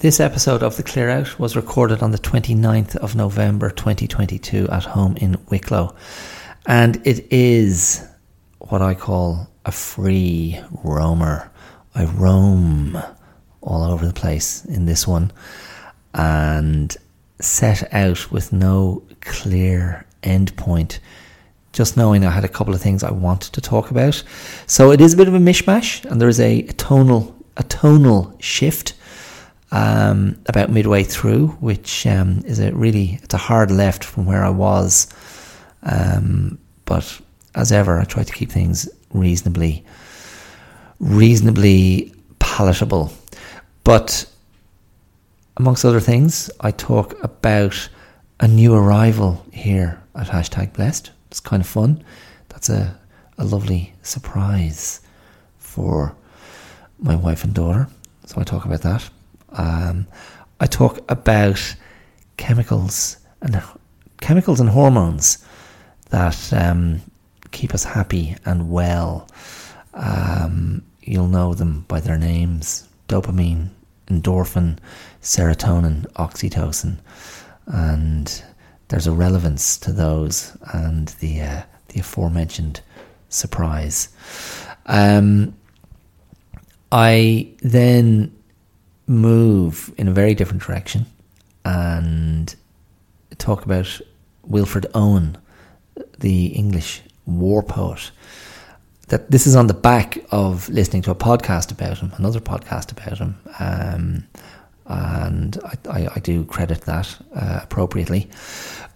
This episode of The Clear Out was recorded on the 29th of November 2022 at home in Wicklow. And it is what I call a free roamer. I roam all over the place in this one and set out with no clear end point. Just knowing I had a couple of things I wanted to talk about. So it is a bit of a mishmash and there is a, a tonal a tonal shift um, about midway through, which um, is a really it's a hard left from where I was. Um, but as ever, I try to keep things reasonably reasonably palatable. But amongst other things, I talk about a new arrival here at hashtag blessed. It's kind of fun. That's a, a lovely surprise for my wife and daughter. So I talk about that. Um, I talk about chemicals and chemicals and hormones that um, keep us happy and well. Um, you'll know them by their names: dopamine, endorphin, serotonin, oxytocin, and there's a relevance to those and the uh, the aforementioned surprise. Um, I then move in a very different direction and talk about Wilfred Owen, the English war poet. That this is on the back of listening to a podcast about him, another podcast about him, um, and I, I, I, do credit that uh, appropriately.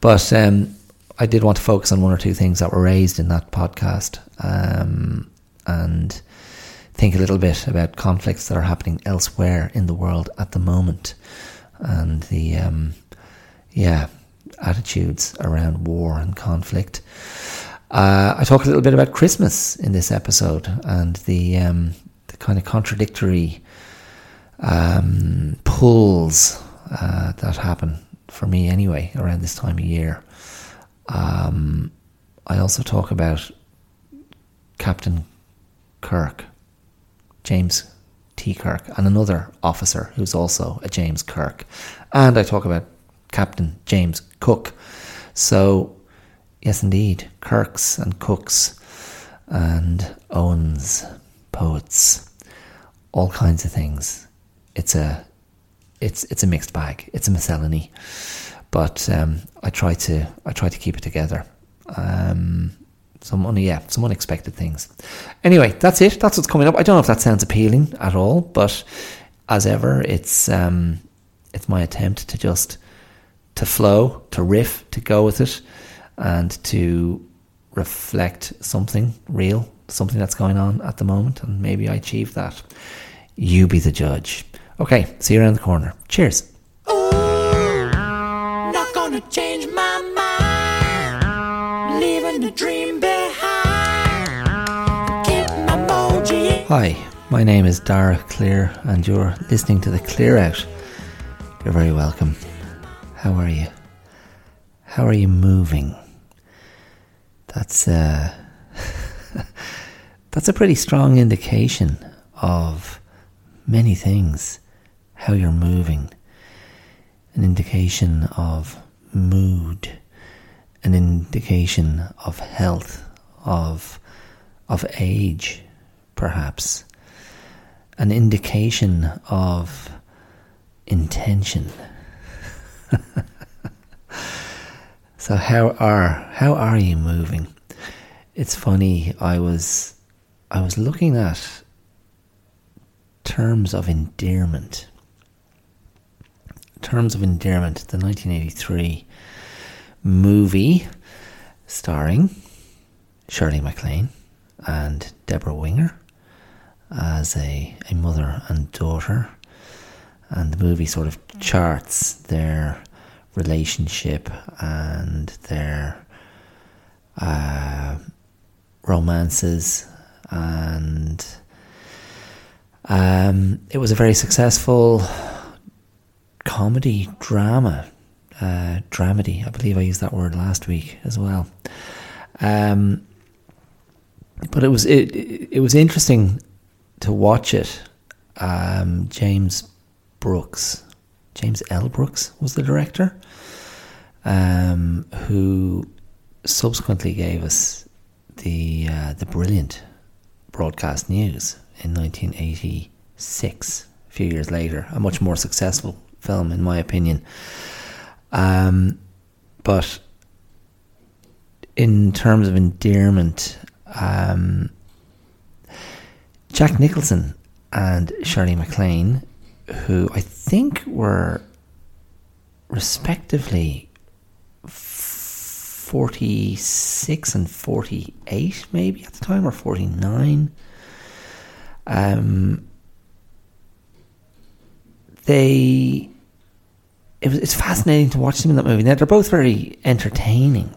But um, I did want to focus on one or two things that were raised in that podcast, um, and think a little bit about conflicts that are happening elsewhere in the world at the moment and the um, yeah attitudes around war and conflict. Uh, I talk a little bit about Christmas in this episode and the um, the kind of contradictory um, pulls uh, that happen for me anyway around this time of year. Um, I also talk about Captain Kirk James T. Kirk, and another officer who's also a James Kirk. And I talk about Captain James Cook. So, yes, indeed, Kirks and Cooks and Owens, poets, all kinds of things. It's a it's it's a mixed bag. It's a miscellany, but um, I try to I try to keep it together. Um, some yeah, some unexpected things. Anyway, that's it. That's what's coming up. I don't know if that sounds appealing at all, but as ever, it's um, it's my attempt to just to flow, to riff, to go with it, and to reflect something real, something that's going on at the moment, and maybe I achieve that. You be the judge. Okay, see you around the corner. Cheers. Hi, my name is Dara Clear, and you're listening to the Clear Out. You're very welcome. How are you? How are you moving? That's uh, that's a pretty strong indication of many things. How you're moving, an indication of mood, an indication of health, of of age perhaps, an indication of intention. so how are how are you moving? It's funny, I was I was looking at terms of endearment. Terms of Endearment, the 1983 movie starring Shirley MacLaine and Debra Winger as a, a mother and daughter. And the movie sort of charts their relationship and their uh, romances. And um, it was a very successful comedy drama. Uh, dramedy, I believe I used that word last week as well. Um, but it was it it was interesting to watch it, um, James Brooks James L. Brooks was the director, um, who subsequently gave us the uh, the brilliant broadcast news in 1986. A few years later, a much more successful film, in my opinion. Um, but in terms of endearment, um, Jack Nicholson and Shirley MacLaine, who I think were respectively 46 and 48 maybe at the time or 49 um, they it was, it's fascinating to watch them in that movie. Now they're both very entertaining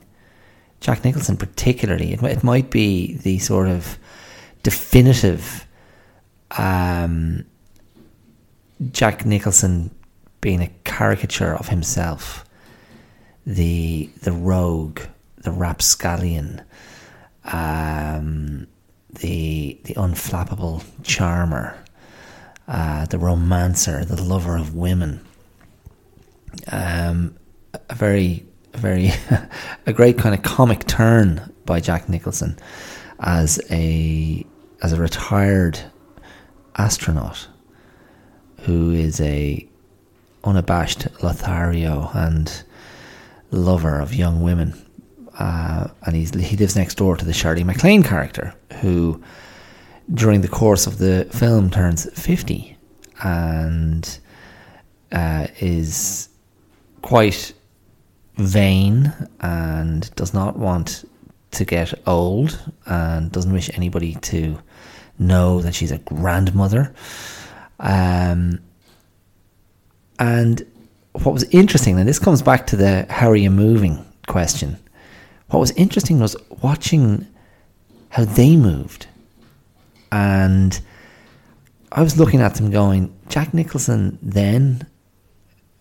Jack Nicholson particularly. It, it might be the sort of definitive um, Jack Nicholson being a caricature of himself, the the rogue, the rapscallion, um, the the unflappable charmer, uh, the romancer, the lover of women. Um, a very, very, a great kind of comic turn by Jack Nicholson as a as a retired astronaut who is a unabashed Lothario and lover of young women. Uh, and he's, he lives next door to the Shirley MacLaine character, who during the course of the film turns 50 and uh, is quite vain and does not want to get old and doesn't wish anybody to know that she's a grandmother. Um, and what was interesting, and this comes back to the how are you moving question. What was interesting was watching how they moved. And I was looking at them going, Jack Nicholson then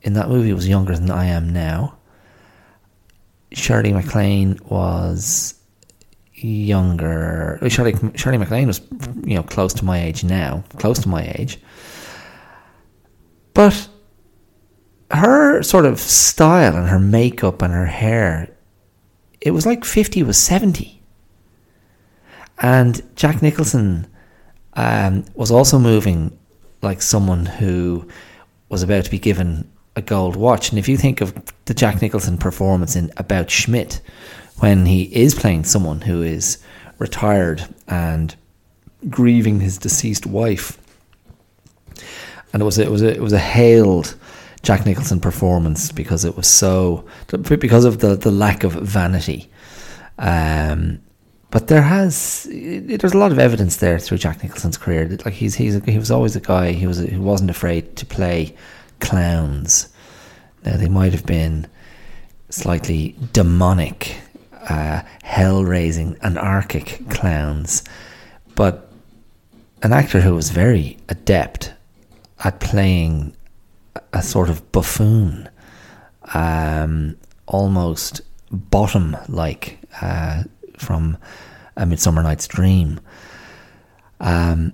in that movie was younger than I am now. Shirley MacLaine was younger. Shirley, Shirley MacLaine was, you know, close to my age now, close to my age. But her sort of style and her makeup and her hair, it was like 50 was 70. And Jack Nicholson um, was also moving like someone who was about to be given a gold watch. And if you think of the Jack Nicholson performance in About Schmidt, when he is playing someone who is retired and grieving his deceased wife. And it was it was a, it was a hailed Jack Nicholson performance because it was so because of the the lack of vanity. Um, but there has there's a lot of evidence there through Jack Nicholson's career. Like he's he's he was always a guy he was who wasn't afraid to play clowns. Now they might have been slightly demonic uh, hell raising, anarchic clowns, but an actor who was very adept at playing a sort of buffoon, um, almost bottom like uh, from A Midsummer Night's Dream. Um,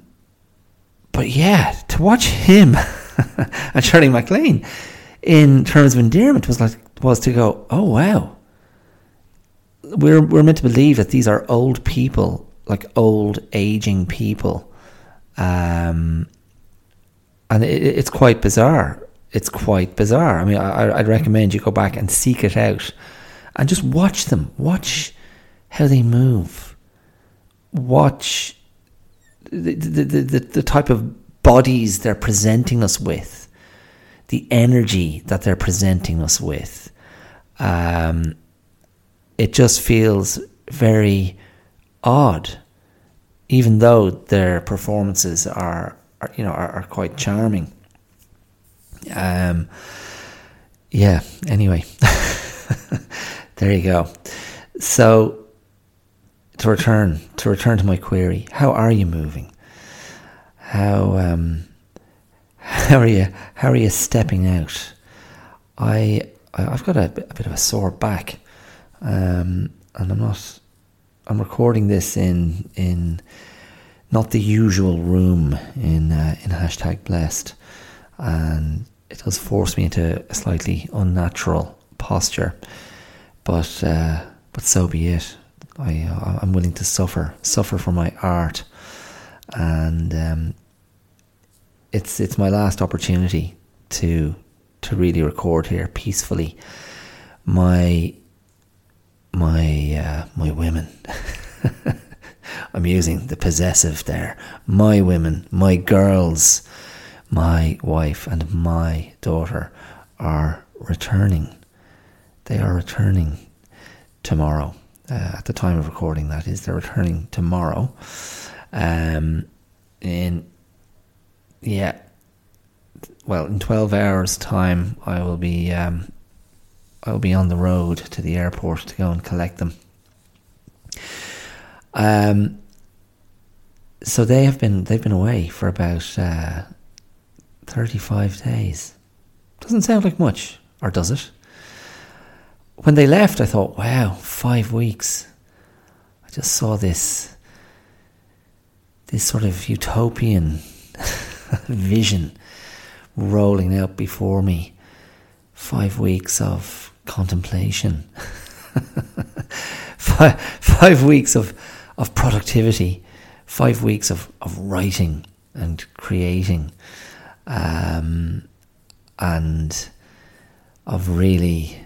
but yeah, to watch him and Shirley MacLaine in terms of endearment was like was to go, oh wow, we're we're meant to believe that these are old people, like old aging people, um, and it, it's quite bizarre. It's quite bizarre. I mean, I, I'd recommend you go back and seek it out, and just watch them. Watch how they move. Watch the the, the, the type of bodies they're presenting us with, the energy that they're presenting us with. Um, it just feels very odd, even though their performances are, are you know, are, are, quite charming. Um, yeah. Anyway, there you go. So to return to return to my query, how are you moving? How um, how are you how are you stepping out? I I've got a, a bit of a sore back um, and I'm not. I'm recording this in in not the usual room in uh, in hashtag blessed, and it does force me into a slightly unnatural posture, but uh, but so be it. I uh, I'm willing to suffer suffer for my art, and um, it's it's my last opportunity to to really record here peacefully. My my uh, my women. I'm using the possessive there. My women, my girls, my wife, and my daughter are returning. They are returning tomorrow. Uh, at the time of recording, that is, they're returning tomorrow. Um, in yeah, well, in twelve hours' time, I will be um, I will be on the road to the airport to go and collect them. Um, so they have been they've been away for about uh, thirty five days. Doesn't sound like much, or does it? When they left, I thought, wow, five weeks. I just saw this this sort of utopian vision rolling out before me. Five weeks of contemplation. five, five weeks of, of productivity five weeks of, of writing and creating um, and of really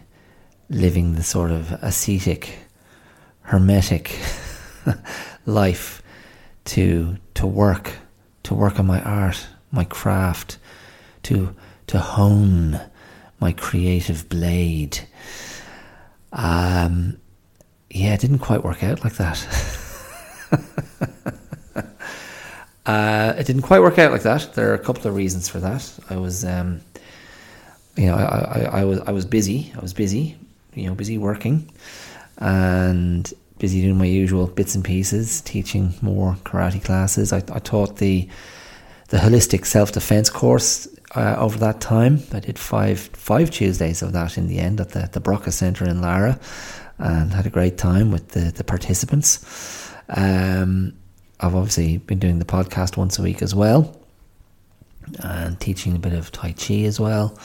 living the sort of ascetic, hermetic life to to work, to work on my art, my craft, to to hone my creative blade. Um, yeah, it didn't quite work out like that. Uh, it didn't quite work out like that. There are a couple of reasons for that. I was, um, you know, I, I, I, was I was busy. I was busy, you know, busy working, and busy doing my usual bits and pieces, teaching more karate classes. I, I taught the the holistic self defense course uh, over that time. I did five five Tuesdays of that in the end at the the Brockagh Centre in Laragh, and had a great time with the the participants. Um, I've obviously been doing the podcast once a week as well, and teaching a bit of Tai Chi as well.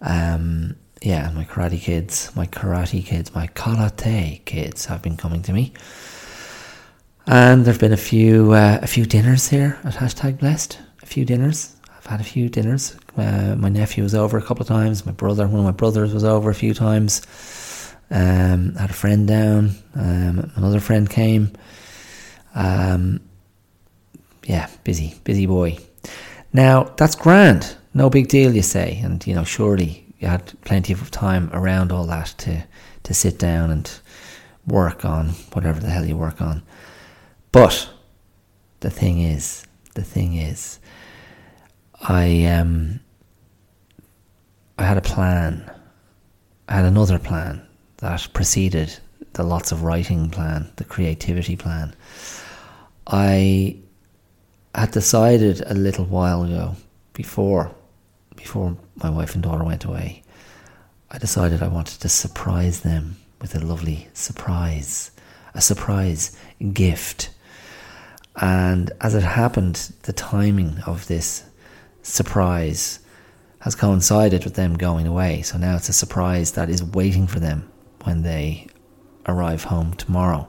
Um, yeah, my karate kids, my karate kids, my karate kids have been coming to me, and there've been a few uh, a few dinners here at hashtag blessed. A few dinners. I've had a few dinners. Uh, my nephew was over a couple of times. My brother, one of my brothers, was over a few times. Um, I had a friend down. Um, another friend came. Um, yeah, busy, busy boy. Now that's grand, no big deal, you say, and you know surely you had plenty of time around all that to to sit down and work on whatever the hell you work on. But the thing is, the thing is, I um, I had a plan. I had another plan that preceded the lots of writing plan, the creativity plan. I had decided a little while ago, before before my wife and daughter went away, I decided I wanted to surprise them with a lovely surprise, a surprise gift. And as it happened, the timing of this surprise has coincided with them going away. So now it's a surprise that is waiting for them when they arrive home tomorrow.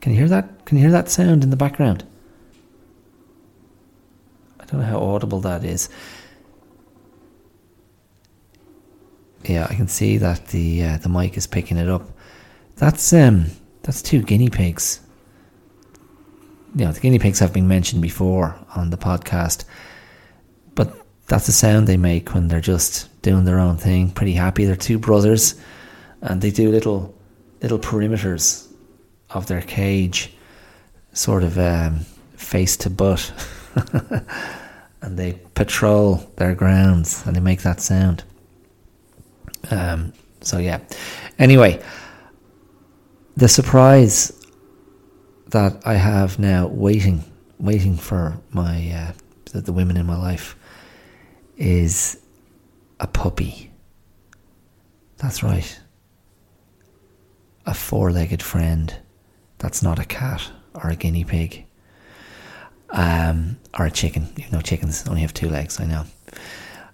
Can you hear that? Can you hear that sound in the background? I don't know how audible that is. Yeah, I can see that the uh, the mic is picking it up. That's um that's two guinea pigs. You know, the guinea pigs have been mentioned before on the podcast, that's the sound they make when they're just doing their own thing, pretty happy. They're two brothers, and they do little little perimeters of their cage, sort of um, face to butt, and they patrol their grounds and they make that sound. Um, so yeah. Anyway, the surprise that I have now waiting, waiting for my uh, the, the women in my life is a puppy. That's right. A four legged friend that's not a cat or a guinea pig um, or a chicken. You know, chickens only have two legs, I know.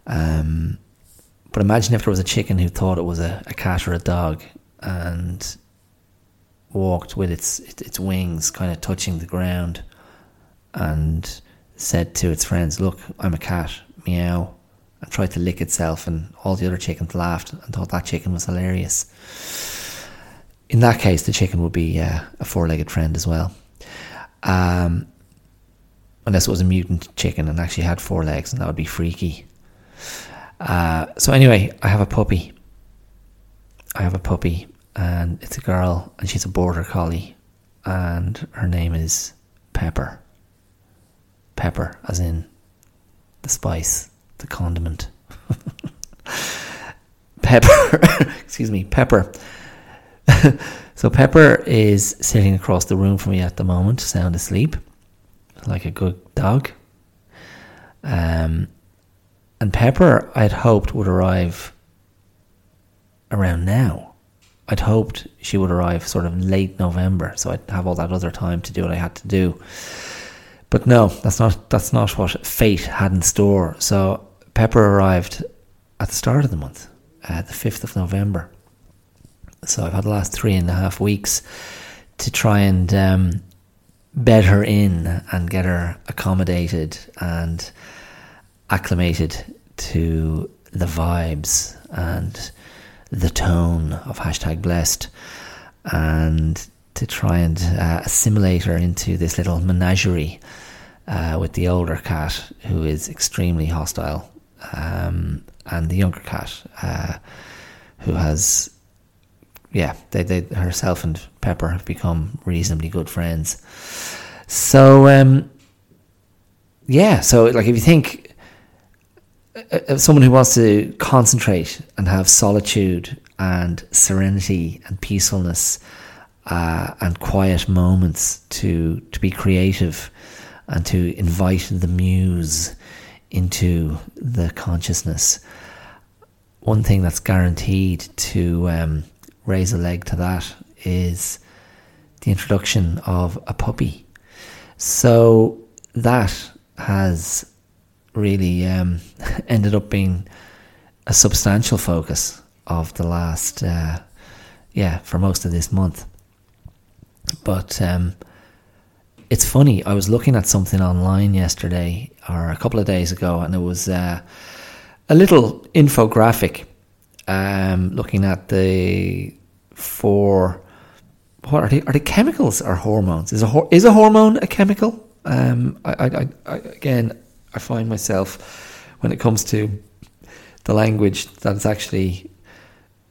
Um, but imagine if there was a chicken who thought it was a, a cat or a dog and walked with its its wings kind of touching the ground and said to its friends, "Look, I'm a cat, meow," and tried to lick itself, and all the other chickens laughed and thought that chicken was hilarious. In that case, the chicken would be uh, a four-legged friend as well. Um, unless it was a mutant chicken and actually had four legs, and that would be freaky. Uh, so anyway, I have a puppy. I have a puppy, and it's a girl, and she's a border collie, and her name is Pepper. Pepper, as in the spice, the condiment. Pepper, excuse me, Pepper. so Pepper is sitting across the room from me at the moment, sound asleep, like a good dog. Um, and Pepper, I'd hoped would arrive around now. I'd hoped she would arrive sort of late November, so I'd have all that other time to do what I had to do. But no, that's not that's not what fate had in store. So Pepper arrived at the start of the month, uh, the fifth of November. So I've had the last three and a half weeks to try and um, bed her in and get her accommodated and acclimated to the vibes and the tone of hashtag blessed and to try and uh, assimilate her into this little menagerie uh, with the older cat who is extremely hostile um, and the younger cat uh, who has yeah they, they herself and pepper have become reasonably good friends. So um, yeah so like if you think uh, someone who wants to concentrate and have solitude and serenity and peacefulness uh, and quiet moments to to be creative and to invite the muse into the consciousness. One thing that's guaranteed to um, raise a leg to that is the introduction of a puppy. So that has really um, ended up being a substantial focus of the last, uh, yeah, for most of this month. But um, it's funny. I was looking at something online yesterday or a couple of days ago, and it was uh, a little infographic um, looking at the four. What are they? Are they chemicals or hormones? Is a is a hormone a chemical? Um, I, I, I, again, I find myself when it comes to the language that is actually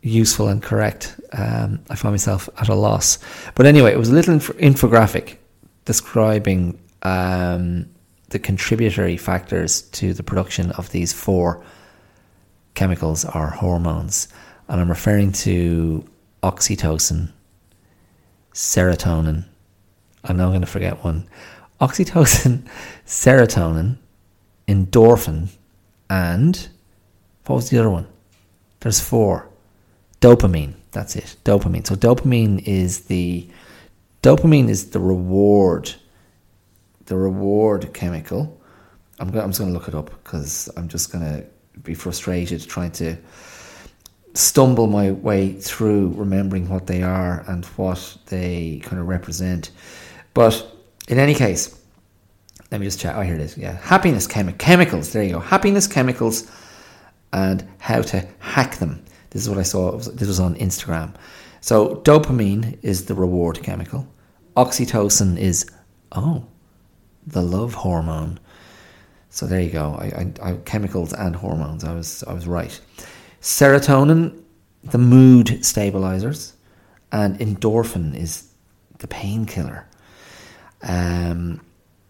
useful and correct. Um, I find myself at a loss. But anyway, it was a little inf- infographic describing um, the contributory factors to the production of these four chemicals or hormones. And I'm referring to oxytocin, serotonin. I know I'm going to forget one. Oxytocin, serotonin, endorphin, and what was the other one? There's four. Dopamine. That's it. Dopamine. So dopamine is the dopamine is the reward, the reward chemical. I'm going, I'm just going to look it up because I'm just going to be frustrated trying to stumble my way through remembering what they are and what they kind of represent. But in any case, let me just check. Oh, here it is. Yeah, happiness chemi- chemicals. There you go. Happiness chemicals and how to hack them. This is what I saw. This was on Instagram. So dopamine is the reward chemical. Oxytocin is oh, the love hormone. So there you go. I, I, I, chemicals and hormones. I was I was right. Serotonin, the mood stabilizers, and endorphin is the painkiller. Um,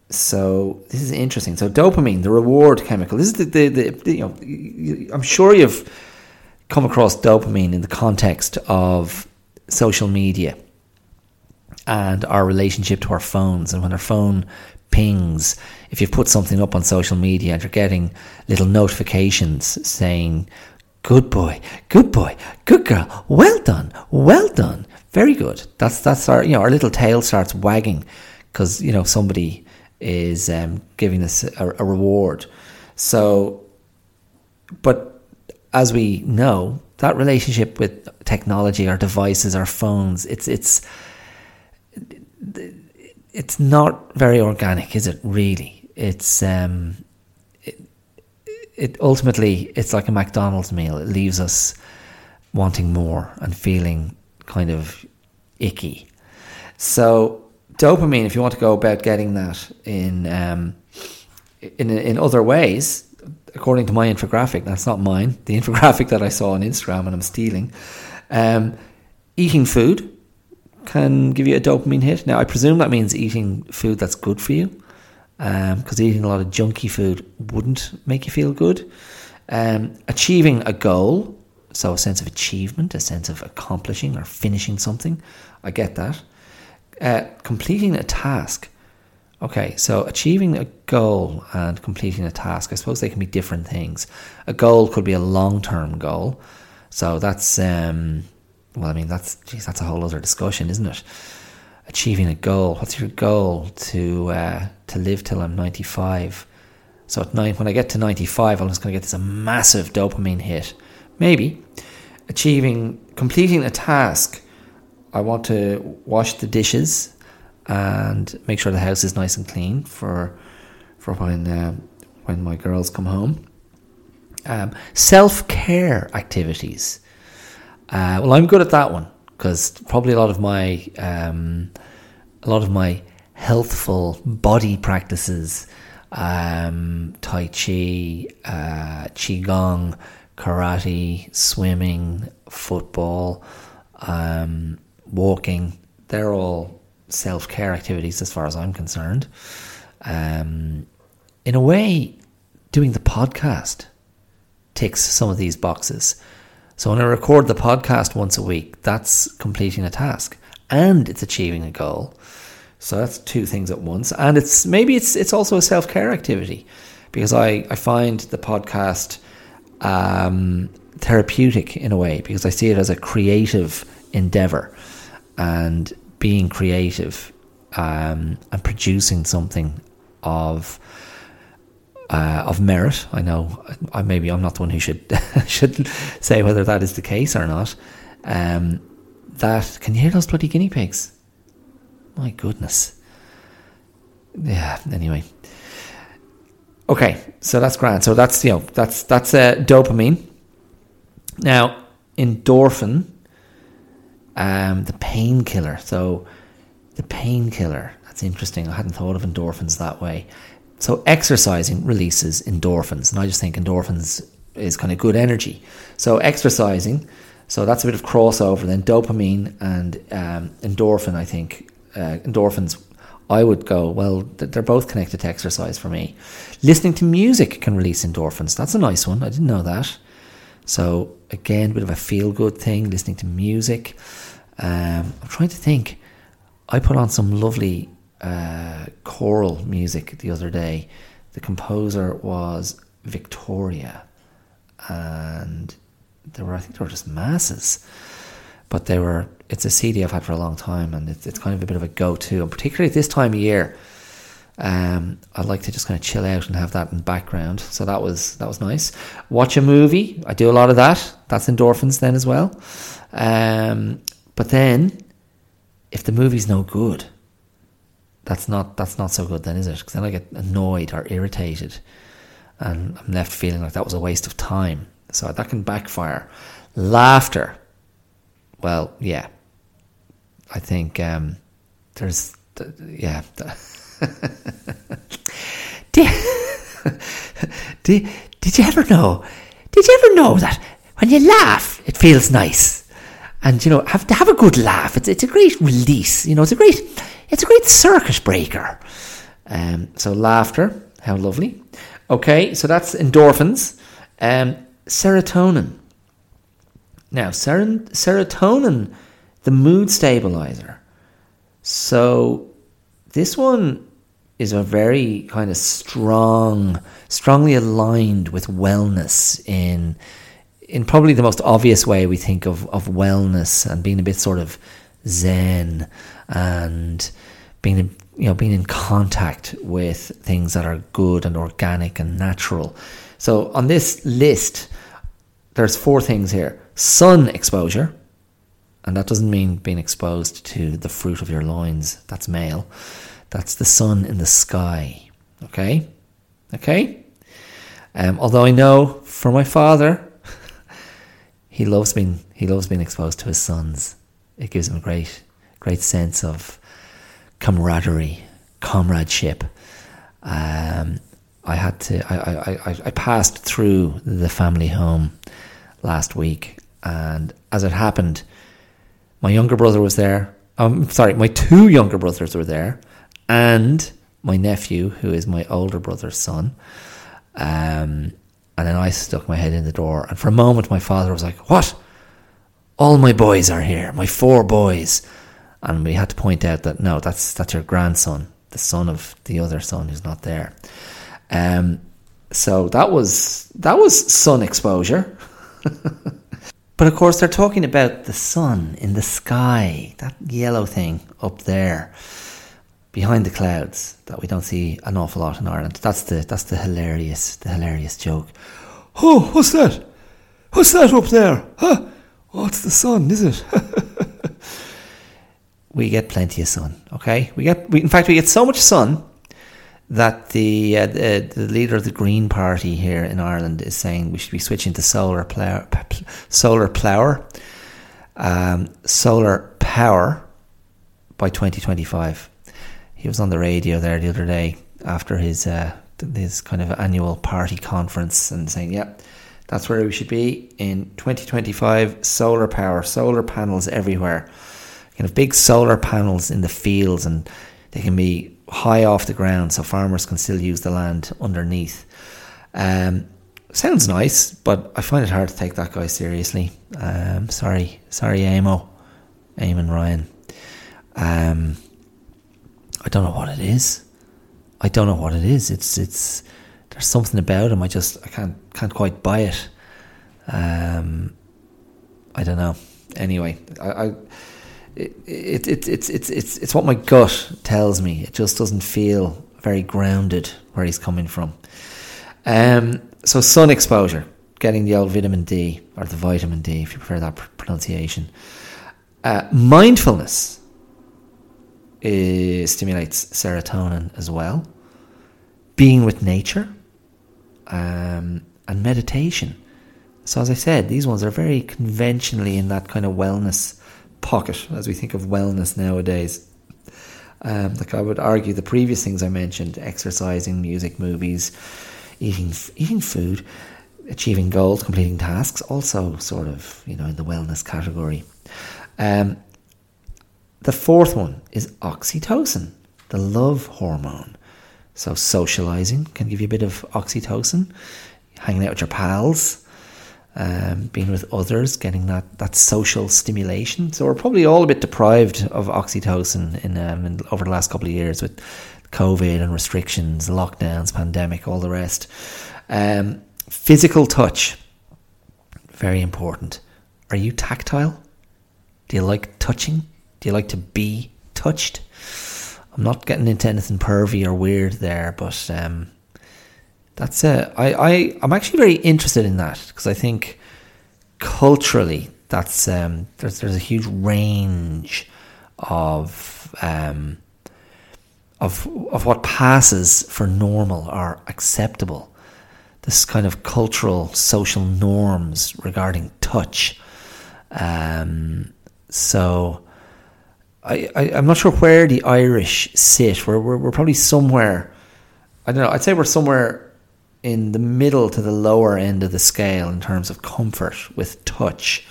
so this is interesting. So dopamine, the reward chemical. This is the, the, the, the, you know I'm sure you've come across dopamine in the context of social media and our relationship to our phones and when our phone pings. If you've put something up on social media and you're getting little notifications saying good boy good boy good girl well done well done. Very good. That's that's our you know our little tail starts wagging because you know somebody is um, giving us a, a, reward. So but as we know, that relationship with technology, our devices, our phones, it's it's it's not very organic, is it? Really, it's um, it, it ultimately it's like a McDonald's meal. It leaves us wanting more and feeling kind of icky. So dopamine, if you want to go about getting that in um, in in other ways, according to my infographic, that's not mine. The infographic that I saw on Instagram and I'm stealing. Um, eating food can give you a dopamine hit. Now, I presume that means eating food that's good for you, because um, eating a lot of junky food wouldn't make you feel good. Um, achieving a goal, so a sense of achievement, a sense of accomplishing or finishing something. I get that. Uh, completing a task. Okay, so achieving a goal and completing a task, I suppose they can be different things. A goal could be a long term goal. So that's, um, well, I mean, that's, geez, that's a whole other discussion, isn't it? Achieving a goal. What's your goal to, uh, to live till I'm 95? So at nine, when I get to 95, I'm just going to get this massive dopamine hit. Maybe. Achieving, completing a task. I want to wash the dishes and make sure the house is nice and clean for for when uh, when my girls come home. Um, Self care activities. Uh, well, I'm good at that one because probably a lot of my um, a lot of my healthful body practices, um, tai chi, uh, qigong, karate, swimming, football, um, walking. They're all self care activities, as far as I'm concerned. Um, in a way, doing the podcast ticks some of these boxes. So when I record the podcast once a week, that's completing a task and it's achieving a goal. So that's two things at once. And it's maybe it's it's also a self care activity because I, I find the podcast um, therapeutic in a way because I see it as a creative endeavor. And being creative um, and producing something of uh, of merit. I know I, maybe I'm not the one who should should say whether that is the case or not. Um, that can you hear those bloody guinea pigs? My goodness. Yeah. Anyway. Okay, so that's grand. So that's you know that's that's uh, dopamine. Now endorphin um, the painkiller. So the painkiller. That's interesting. I hadn't thought of endorphins that way. So exercising releases endorphins, and I just think endorphins is kind of good energy. So exercising. So that's a bit of crossover. Then dopamine and um, endorphin. I think uh, endorphins. I would go well. They're both connected to exercise for me. Listening to music can release endorphins. That's a nice one. I didn't know that. So again, a bit of a feel good thing. Listening to music. Um, I'm trying to think. I put on some lovely uh, choral music the other day. The composer was Victoria, and there were I think there were just masses, but they were. It's a CD I've had for a long time, and it's, it's kind of a bit of a go-to, and particularly at this time of year. Um, I'd like to just kind of chill out and have that in the background. So that was that was nice. Watch a movie. I do a lot of that. That's endorphins then as well. Um, but then, if the movie's no good, that's not that's not so good then, is it? Because then I get annoyed or irritated, and I'm left feeling like that was a waste of time. So that can backfire. Laughter. Well, yeah. I think um, there's yeah. did, did, did you ever know? Did you ever know that when you laugh, it feels nice? and you know have to have a good laugh. It's it's a great release. You know, it's a great it's a great circuit breaker. Um, so laughter, how lovely. Okay, so that's endorphins. Um, serotonin. Now, ser- serotonin, the mood stabilizer. So this one is a very kind of strong, strongly aligned with wellness in in probably the most obvious way we think of, of wellness and being a bit sort of zen and being in, you know being in contact with things that are good and organic and natural. So on this list, there's four things here: sun exposure, and that doesn't mean being exposed to the fruit of your loins. That's male. That's the sun in the sky. Okay, okay. Um, although I know for my father, he loves being he loves being exposed to his sons. It gives them a great great sense of camaraderie, comradeship. Um, I had to. I, I, I passed through the family home last week, and as it happened, my younger brother was there. Um, sorry, my two younger brothers were there, and my nephew, who is my older brother's son. Um, and then I stuck my head in the door, and for a moment, my father was like, "What? All my boys are here. My four boys." And we had to point out that no, that's that's your grandson, the son of the other son who's not there. Um, so that was that was sun exposure. but of course, they're talking about the sun in the sky, that yellow thing up there behind the clouds that we don't see an awful lot in Ireland. That's the that's the hilarious the hilarious joke. Oh, what's that? What's that up there? Huh? Oh, it's the sun, is it? we get plenty of sun. Okay, we get. We, in fact, we get so much sun that the, uh, the, the leader of the Green Party here in Ireland is saying we should be switching to solar plow, solar plower, um, solar power by 2025. He was on the radio there the other day after his uh, his kind of annual party conference and saying, "Yep, yeah, that's where we should be in 2025. Solar power, solar panels everywhere, kind of big solar panels in the fields, and they can be high off the ground so farmers can still use the land underneath. Um, sounds nice, but I find it hard to take that guy seriously. Um, sorry, sorry, Amo, Eamon Ryan. Um, I don't know what it is. I don't know what it is. It's it's there's something about him. I just I can't can't quite buy it. Um, I don't know. Anyway, I, I it, it, it, it's, it's, it's, it's what my gut tells me. It just doesn't feel very grounded where he's coming from. Um, so, sun exposure, getting the old vitamin D, or the vitamin D, if you prefer that pr- pronunciation. Uh, mindfulness is, stimulates serotonin as well. Being with nature um, and meditation. So, as I said, these ones are very conventionally in that kind of wellness pocket as we think of wellness nowadays. Um, like I would argue, the previous things I mentioned exercising, music, movies, eating, eating food, achieving goals, completing tasks also sort of, you know, in the wellness category. Um, the fourth one is oxytocin, the love hormone. So, socializing can give you a bit of oxytocin, hanging out with your pals, um, being with others, getting that, that social stimulation. So we're probably all a bit deprived of oxytocin in, um, in over the last couple of years with COVID and restrictions, lockdowns, pandemic, all the rest. Um, physical touch, very important. Are you tactile? Do you like touching? Do you like to be touched? I'm not getting into anything pervy or weird there, but um, that's it. I, I, I'm actually very interested in that because I think culturally that's um, there's there's a huge range of um, of of what passes for normal or acceptable. This kind of cultural social norms regarding touch. Um, so I, I am not sure where the Irish sit. We're, we're we're probably somewhere. I don't know. I'd say we're somewhere in the middle to the lower end of the scale in terms of comfort with touch.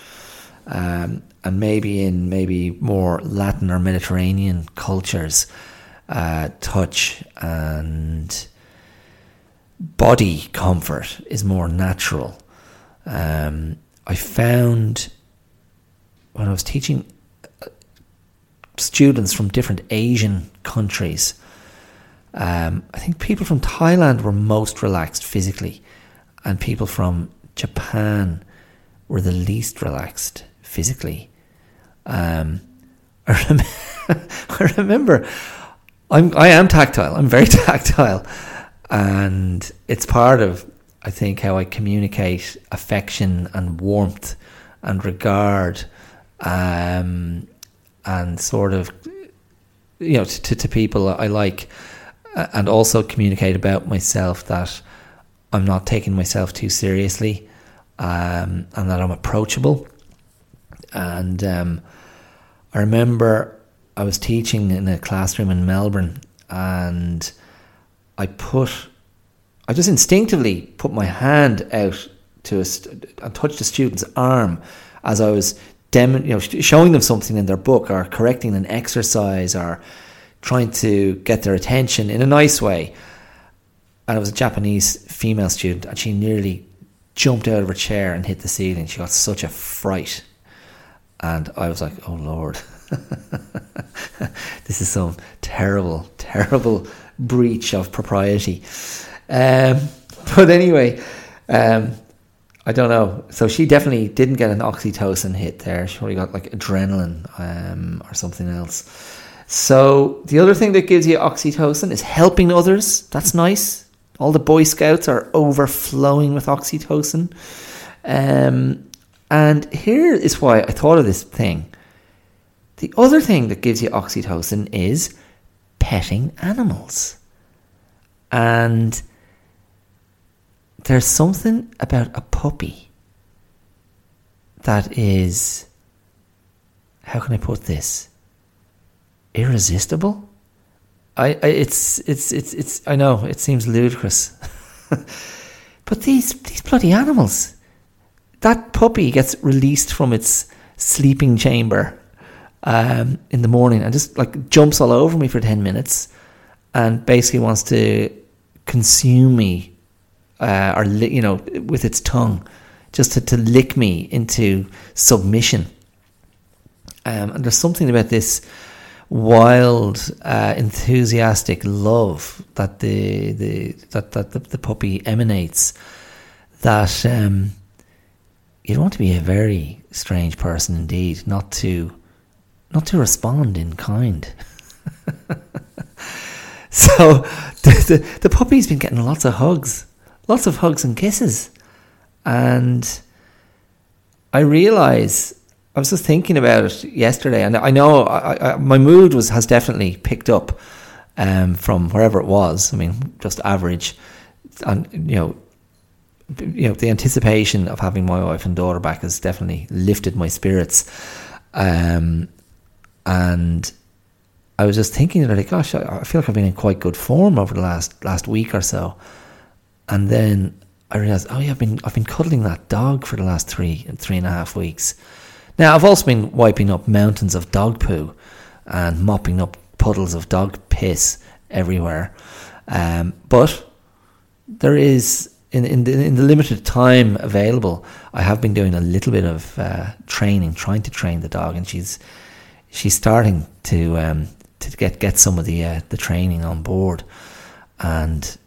Um, and maybe in maybe more Latin or Mediterranean cultures, uh, touch and body comfort is more natural. Um, I found when I was teaching students from different Asian countries um, I think people from Thailand were most relaxed physically, and people from Japan were the least relaxed physically. Um, I, rem- I remember I'm I am tactile. I'm very tactile, and it's part of I think how I communicate affection and warmth and regard, um, and sort of, you know, to, to people I like, and also communicate about myself that I'm not taking myself too seriously, um, and that I'm approachable. And um, I remember I was teaching in a classroom in Melbourne, and I put, I just instinctively put my hand out to a, and touched a student's arm as I was dem- you know, showing them something in their book or correcting an exercise or trying to get their attention in a nice way. And it was a Japanese female student, and she nearly jumped out of her chair and hit the ceiling. She got such a fright. And I was like, oh Lord, this is some terrible, terrible breach of propriety. Um, but anyway, um, I don't know. So she definitely didn't get an oxytocin hit there. She probably got like adrenaline um, or something else. So the other thing that gives you oxytocin is helping others. That's nice. All the Boy Scouts are overflowing with oxytocin. Um, and here is why I thought of this thing. The other thing that gives you oxytocin is petting animals. And there's something about a puppy that is, how can I put this? Irresistible? I, I it's it's it's it's I know it seems ludicrous. but these these bloody animals. That puppy gets released from its sleeping chamber um, in the morning and just like jumps all over me for 10 minutes and basically wants to consume me uh, or li- you know with its tongue just to, to lick me into submission um, and there's something about this wild uh, enthusiastic love that the, the that, that the, the puppy emanates that um, you'd want to be a very strange person indeed not to not to respond in kind. so the, the, the puppy's been getting lots of hugs, lots of hugs and kisses. And I realize I was just thinking about it yesterday, and I know I, I, my mood was has definitely picked up um, from wherever it was. I mean, just average, and you know, you know, the anticipation of having my wife and daughter back has definitely lifted my spirits. Um, and I was just thinking that, like, gosh, I feel like I've been in quite good form over the last last week or so. And then I realized, oh yeah, I've been I've been cuddling that dog for the last three three and a half weeks. Now I've also been wiping up mountains of dog poo and mopping up puddles of dog piss everywhere. Um, but there is in in the, in the limited time available, I have been doing a little bit of uh, training, trying to train the dog, and she's she's starting to um, to get get some of the uh, the training on board, and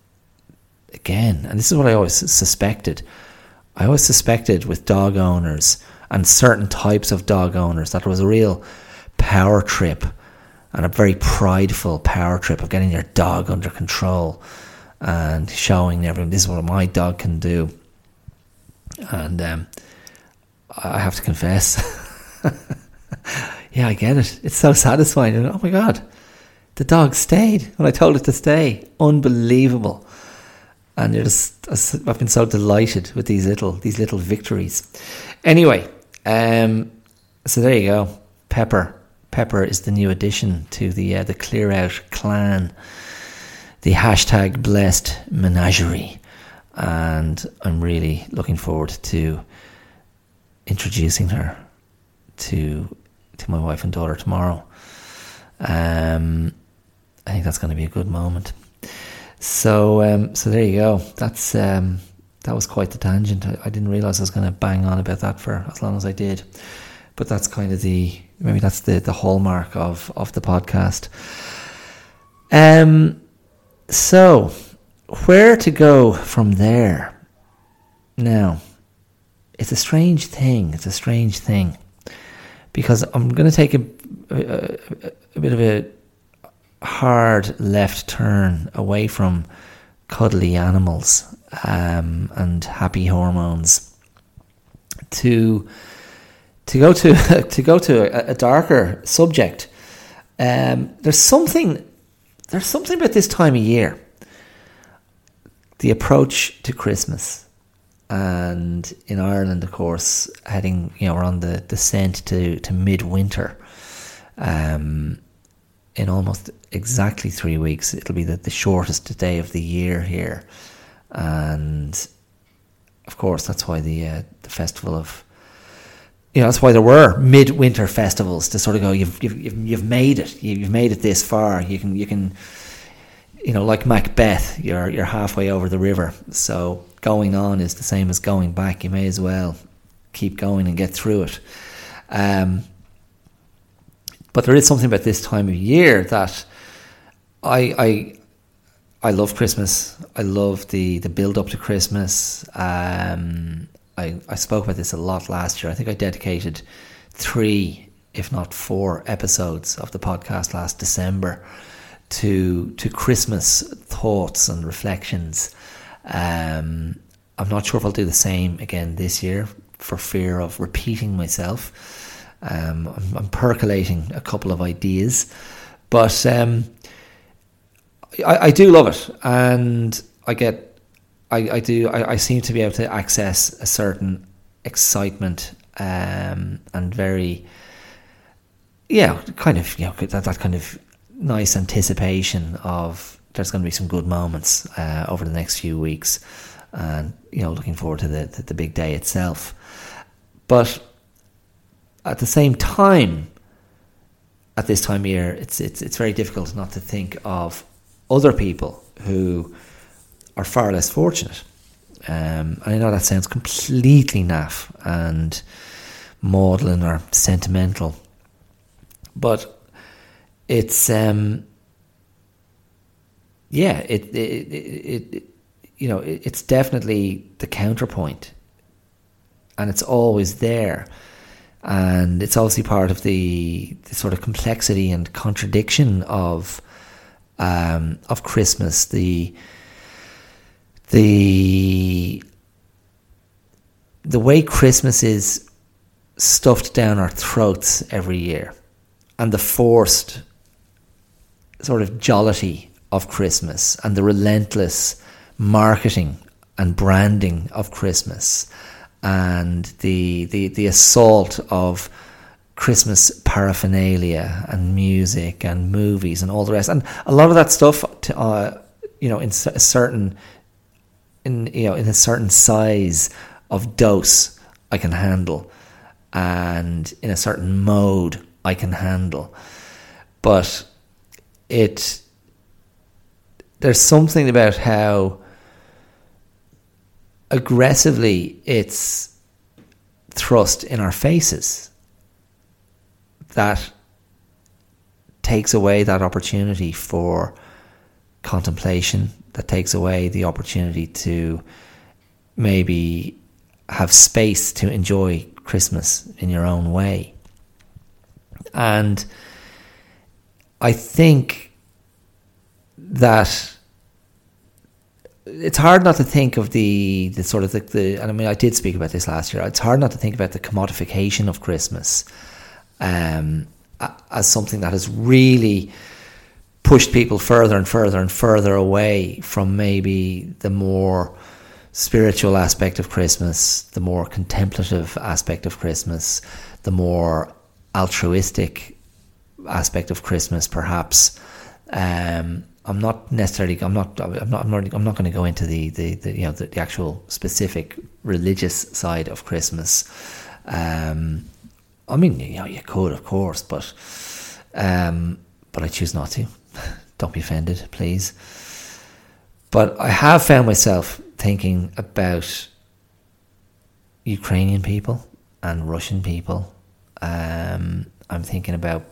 again, and this is what I always suspected. I always suspected with dog owners and certain types of dog owners that there was a real power trip and a very prideful power trip of getting your dog under control and showing everyone this is what my dog can do. And um, I have to confess, yeah, I get it. It's so satisfying. Oh my God, the dog stayed when I told it to stay. Unbelievable. And just, I've been so delighted with these little, these little victories. Anyway, um, so there you go. Pepper. Pepper is the new addition to the uh, the Clear Out clan, the hashtag blessed menagerie, and I'm really looking forward to introducing her to to my wife and daughter tomorrow. Um, I think that's going to be a good moment. So, um, so there you go. That's um, that was quite the tangent. I, I didn't realize I was going to bang on about that for as long as I did, but that's kind of the maybe that's the the hallmark of of the podcast. Um, so where to go from there? Now, it's a strange thing. It's a strange thing because I'm going to take a, a, a, bit of a hard left turn away from cuddly animals um, and happy hormones to to go to to go to a, a darker subject. Um, there's something there's something about this time of year, the approach to Christmas, and in Ireland, of course, heading you know we're on the descent to to midwinter. Um, in almost exactly three weeks, it'll be the, the shortest day of the year here, and of course that's why the uh, the festival of you know that's why there were midwinter festivals to sort of go you've you've you've made it. You've made it this far. You can you can you know like Macbeth you're you're halfway over the river. So going on is the same as going back. You may as well keep going and get through it. Um, but there is something about this time of year that I I I love Christmas. I love the the build up to Christmas. Um, I I spoke about this a lot last year. I think I dedicated three, if not four, episodes of the podcast last December to to Christmas thoughts and reflections. Um, I'm not sure if I'll do the same again this year for fear of repeating myself. Um, I'm, I'm, percolating a couple of ideas, but um, I, I do love it, and I get, I, I do, I, I seem to be able to access a certain excitement um, and very, yeah, kind of, you know, that, that kind of nice anticipation of there's going to be some good moments uh, over the next few weeks, and you know, looking forward to the, the, the big day itself. But at the same time, at this time of year, it's it's it's very difficult not to think of other people who are far less fortunate. Um, I know that sounds completely naff and maudlin or sentimental, but it's um, yeah, it it, it, it you know it, it's definitely the counterpoint, and it's always there, and it's obviously part of the, the sort of complexity and contradiction of um, of Christmas, the the the way Christmas is stuffed down our throats every year, and the forced sort of jollity of Christmas, and the relentless marketing and branding of Christmas, and the the the assault of Christmas paraphernalia and music and movies and all the rest, and a lot of that stuff, to, uh, you know, in a certain, in you know, in a certain size of dose, I can handle, and in a certain mode, I can handle, but it. There's something about how aggressively it's thrust in our faces that takes away that opportunity for contemplation, that takes away the opportunity to maybe have space to enjoy Christmas in your own way. And I think that it's hard not to think of the, the sort of the, the, and I mean I did speak about this last year. It's hard not to think about the commodification of Christmas um, as something that has really pushed people further and further and further away from maybe the more spiritual aspect of Christmas, the more contemplative aspect of Christmas, the more altruistic aspect of Christmas, perhaps. Um, I'm not necessarily. I'm not. I'm not. I'm not, I'm not going to go into the, the, the you know the, the, actual specific religious side of Christmas. Um, I mean, you know, you could, of course, but um, but I choose not to. Don't be offended, please. But I have found myself thinking about Ukrainian people and Russian people. Um, I'm thinking about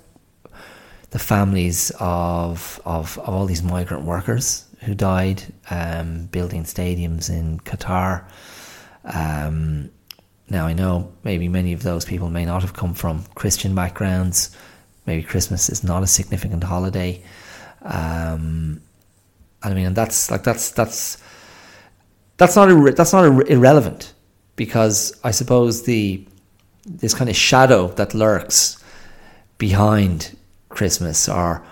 the families of, of, of all these migrant workers who died um, building stadiums in Qatar. Um, now, I know maybe many of those people may not have come from Christian backgrounds. Maybe Christmas is not a significant holiday. Um, I mean, and that's like that's that's that's not that's not ir- irrelevant because I suppose the this kind of shadow that lurks behind Christmas or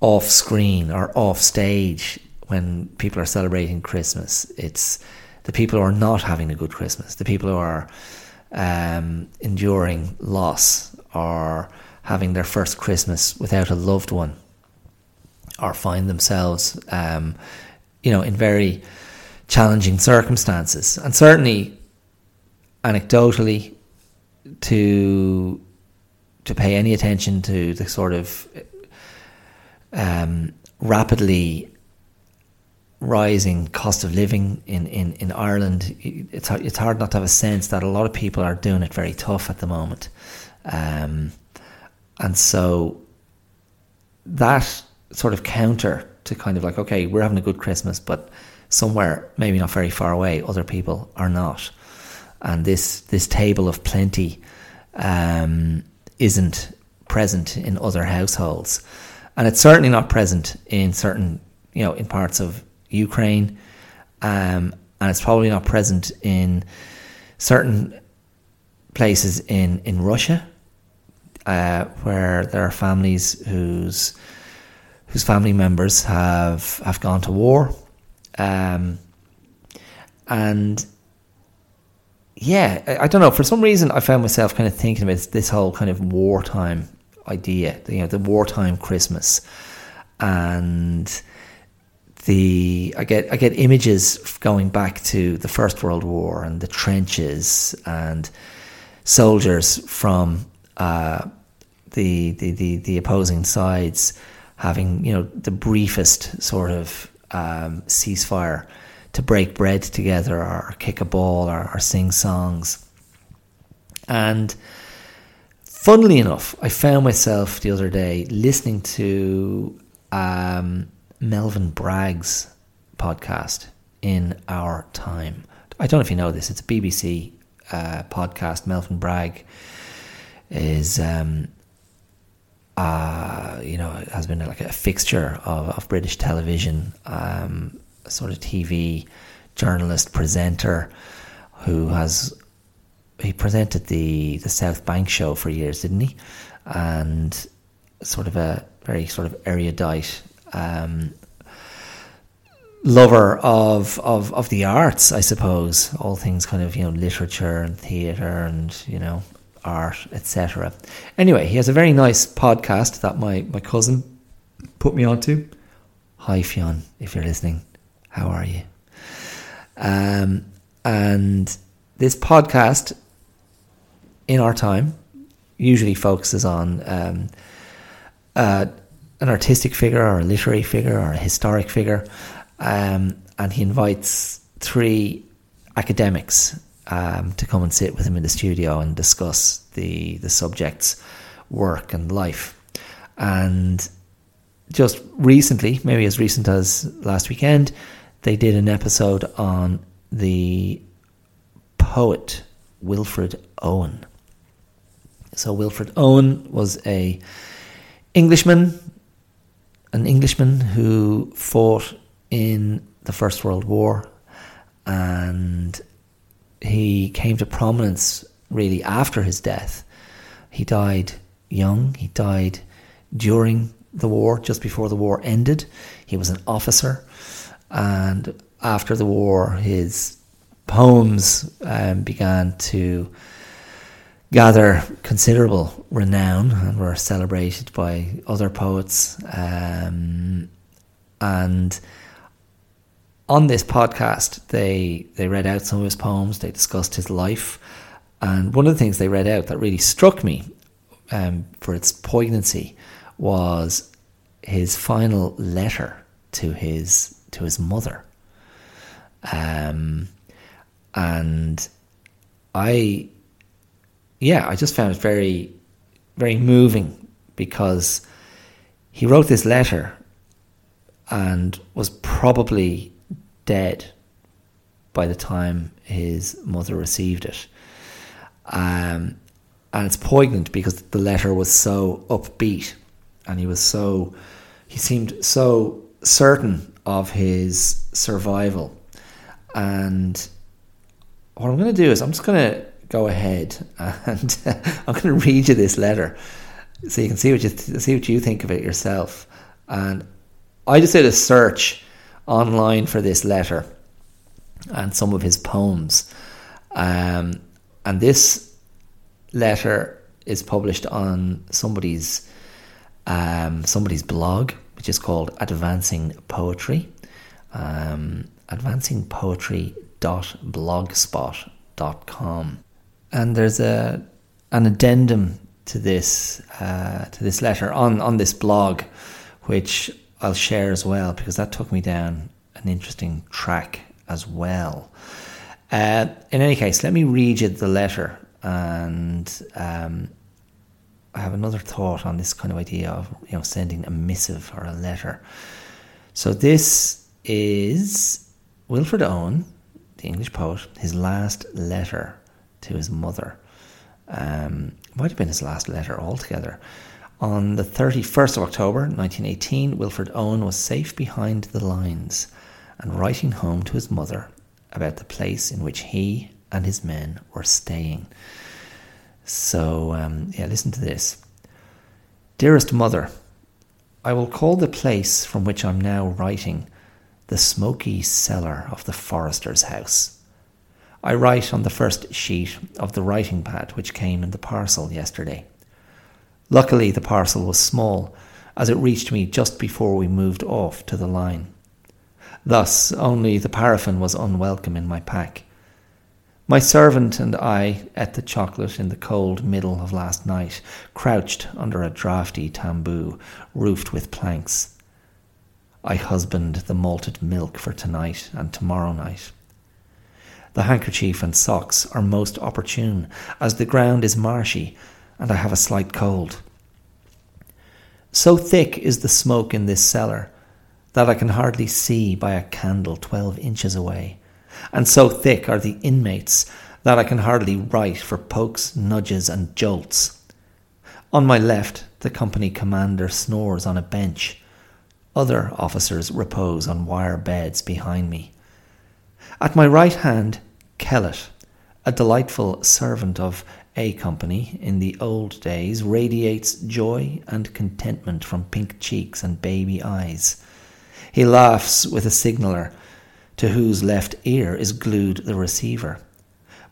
off screen or off stage when people are celebrating Christmas. It's the people who are not having a good Christmas, the people who are um, enduring loss or having their first Christmas without a loved one or find themselves, um, you know, in very challenging circumstances. And certainly, anecdotally, to to pay any attention to the sort of um, rapidly rising cost of living in, in, in Ireland, it's it's hard not to have a sense that a lot of people are doing it very tough at the moment, um, and so that sort of counter to kind of like okay, we're having a good Christmas, but somewhere maybe not very far away, other people are not, and this this table of plenty um, isn't present in other households, and it's certainly not present in certain you know in parts of Ukraine, um, and it's probably not present in certain places in in Russia, uh, where there are families whose whose family members have have gone to war, um, and yeah, I, I, don't know. For some reason, I found myself kind of thinking about this whole kind of wartime idea, you know, the wartime Christmas, and the I get I get images going back to the First World War and the trenches and soldiers from uh, the, the, the the opposing sides having you know the briefest sort of um, ceasefire to break bread together or kick a ball or, or sing songs. And funnily enough, I found myself the other day listening to um, Melvyn Bragg's podcast in our time. I don't know if you know this. It's a BBC uh, podcast. Melvyn Bragg is um, uh, you know, has been like a fixture of, of British television, um, sort of TV journalist, presenter, who has he presented the the South Bank show for years, didn't he? And sort of a very sort of erudite um, lover of, of of the arts, I suppose. All things kind of you know literature and theatre and you know art, etc. Anyway, he has a very nice podcast that my, my cousin put me onto. Hi, Fionn, if you're listening. How are you? Um, and this podcast, in our time, usually focuses on um, uh, an artistic figure or a literary figure or a historic figure. Um, and he invites three academics um, to come and sit with him in the studio and discuss the the subject's work and life. And just recently, maybe as recent as last weekend, they did an episode on the poet Wilfred Owen. So Wilfred Owen was a Englishman, an Englishman who fought in the First World War and he came to prominence really after his death. He died young, he died during the war, just before the war ended. He was an officer, and after the war, his poems um, began to gather considerable renown and were celebrated by other poets. Um, and on this podcast, they they read out some of his poems. They discussed his life, and one of the things they read out that really struck me um, for its poignancy was his final letter to his to his mother. Um, and I, yeah, I just found it very, very moving because he wrote this letter and was probably dead by the time his mother received it. Um, and it's poignant because the letter was so upbeat and he was so, he seemed so certain of his survival. And what I'm going to do is I'm just going to go ahead and I'm going to read you this letter so you can see what you th- see what you think of it yourself. And I just did a search online for this letter and some of his poems. Um, and this letter is published on somebody's um, somebody's blog, which is called Advancing Poetry. Um, advancingpoetry.blogspot.com. And there's a an addendum to this uh, to this letter on on this blog, which I'll share as well because that took me down an interesting track as well. Uh, in any case, let me read you the letter, and um, I have another thought on this kind of idea of you know sending a missive or a letter. So this is Wilfred Owen, the English poet, his last letter to his mother. Um, might have been his last letter altogether. On the 31st of October 1918, Wilfred Owen was safe behind the lines and writing home to his mother about the place in which he and his men were staying. So, um, yeah, listen to this. Dearest mother, I will call the place from which I'm now writing the smoky cellar of the forester's house. I write on the first sheet of the writing pad which came in the parcel yesterday. Luckily, the parcel was small, as it reached me just before we moved off to the line. Thus, only the paraffin was unwelcome in my pack. My servant and I ate the chocolate in the cold middle of last night, crouched under a draughty tambour roofed with planks. I husband the malted milk for tonight and tomorrow night. The handkerchief and socks are most opportune, as the ground is marshy and I have a slight cold. So thick is the smoke in this cellar that I can hardly see by a candle twelve inches away, and so thick are the inmates that I can hardly write for pokes, nudges, and jolts. On my left, the company commander snores on a bench. Other officers repose on wire beds behind me. At my right hand, Kellett, a delightful servant of A Company in the old days, radiates joy and contentment from pink cheeks and baby eyes. He laughs with a signaller, to whose left ear is glued the receiver,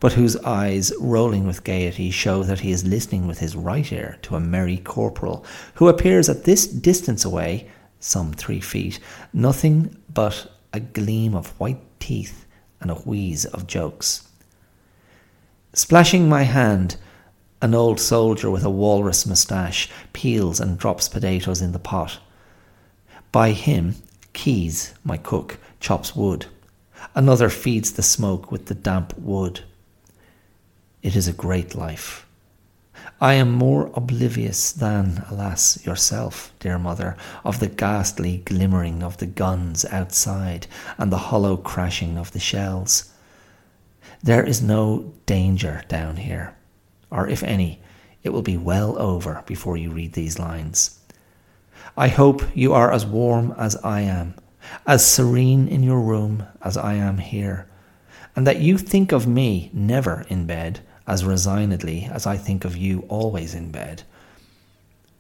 but whose eyes, rolling with gaiety, show that he is listening with his right ear to a merry corporal, who appears at this distance away, some three feet, nothing but a gleam of white teeth and a wheeze of jokes. Splashing my hand, an old soldier with a walrus moustache peels and drops potatoes in the pot. By him, Keys, my cook, chops wood. Another feeds the smoke with the damp wood. It is a great life. I am more oblivious than, alas, yourself, dear mother, of the ghastly glimmering of the guns outside and the hollow crashing of the shells. There is no danger down here, or if any, it will be well over before you read these lines. I hope you are as warm as I am, as serene in your room as I am here, and that you think of me never in bed as resignedly as I think of you always in bed.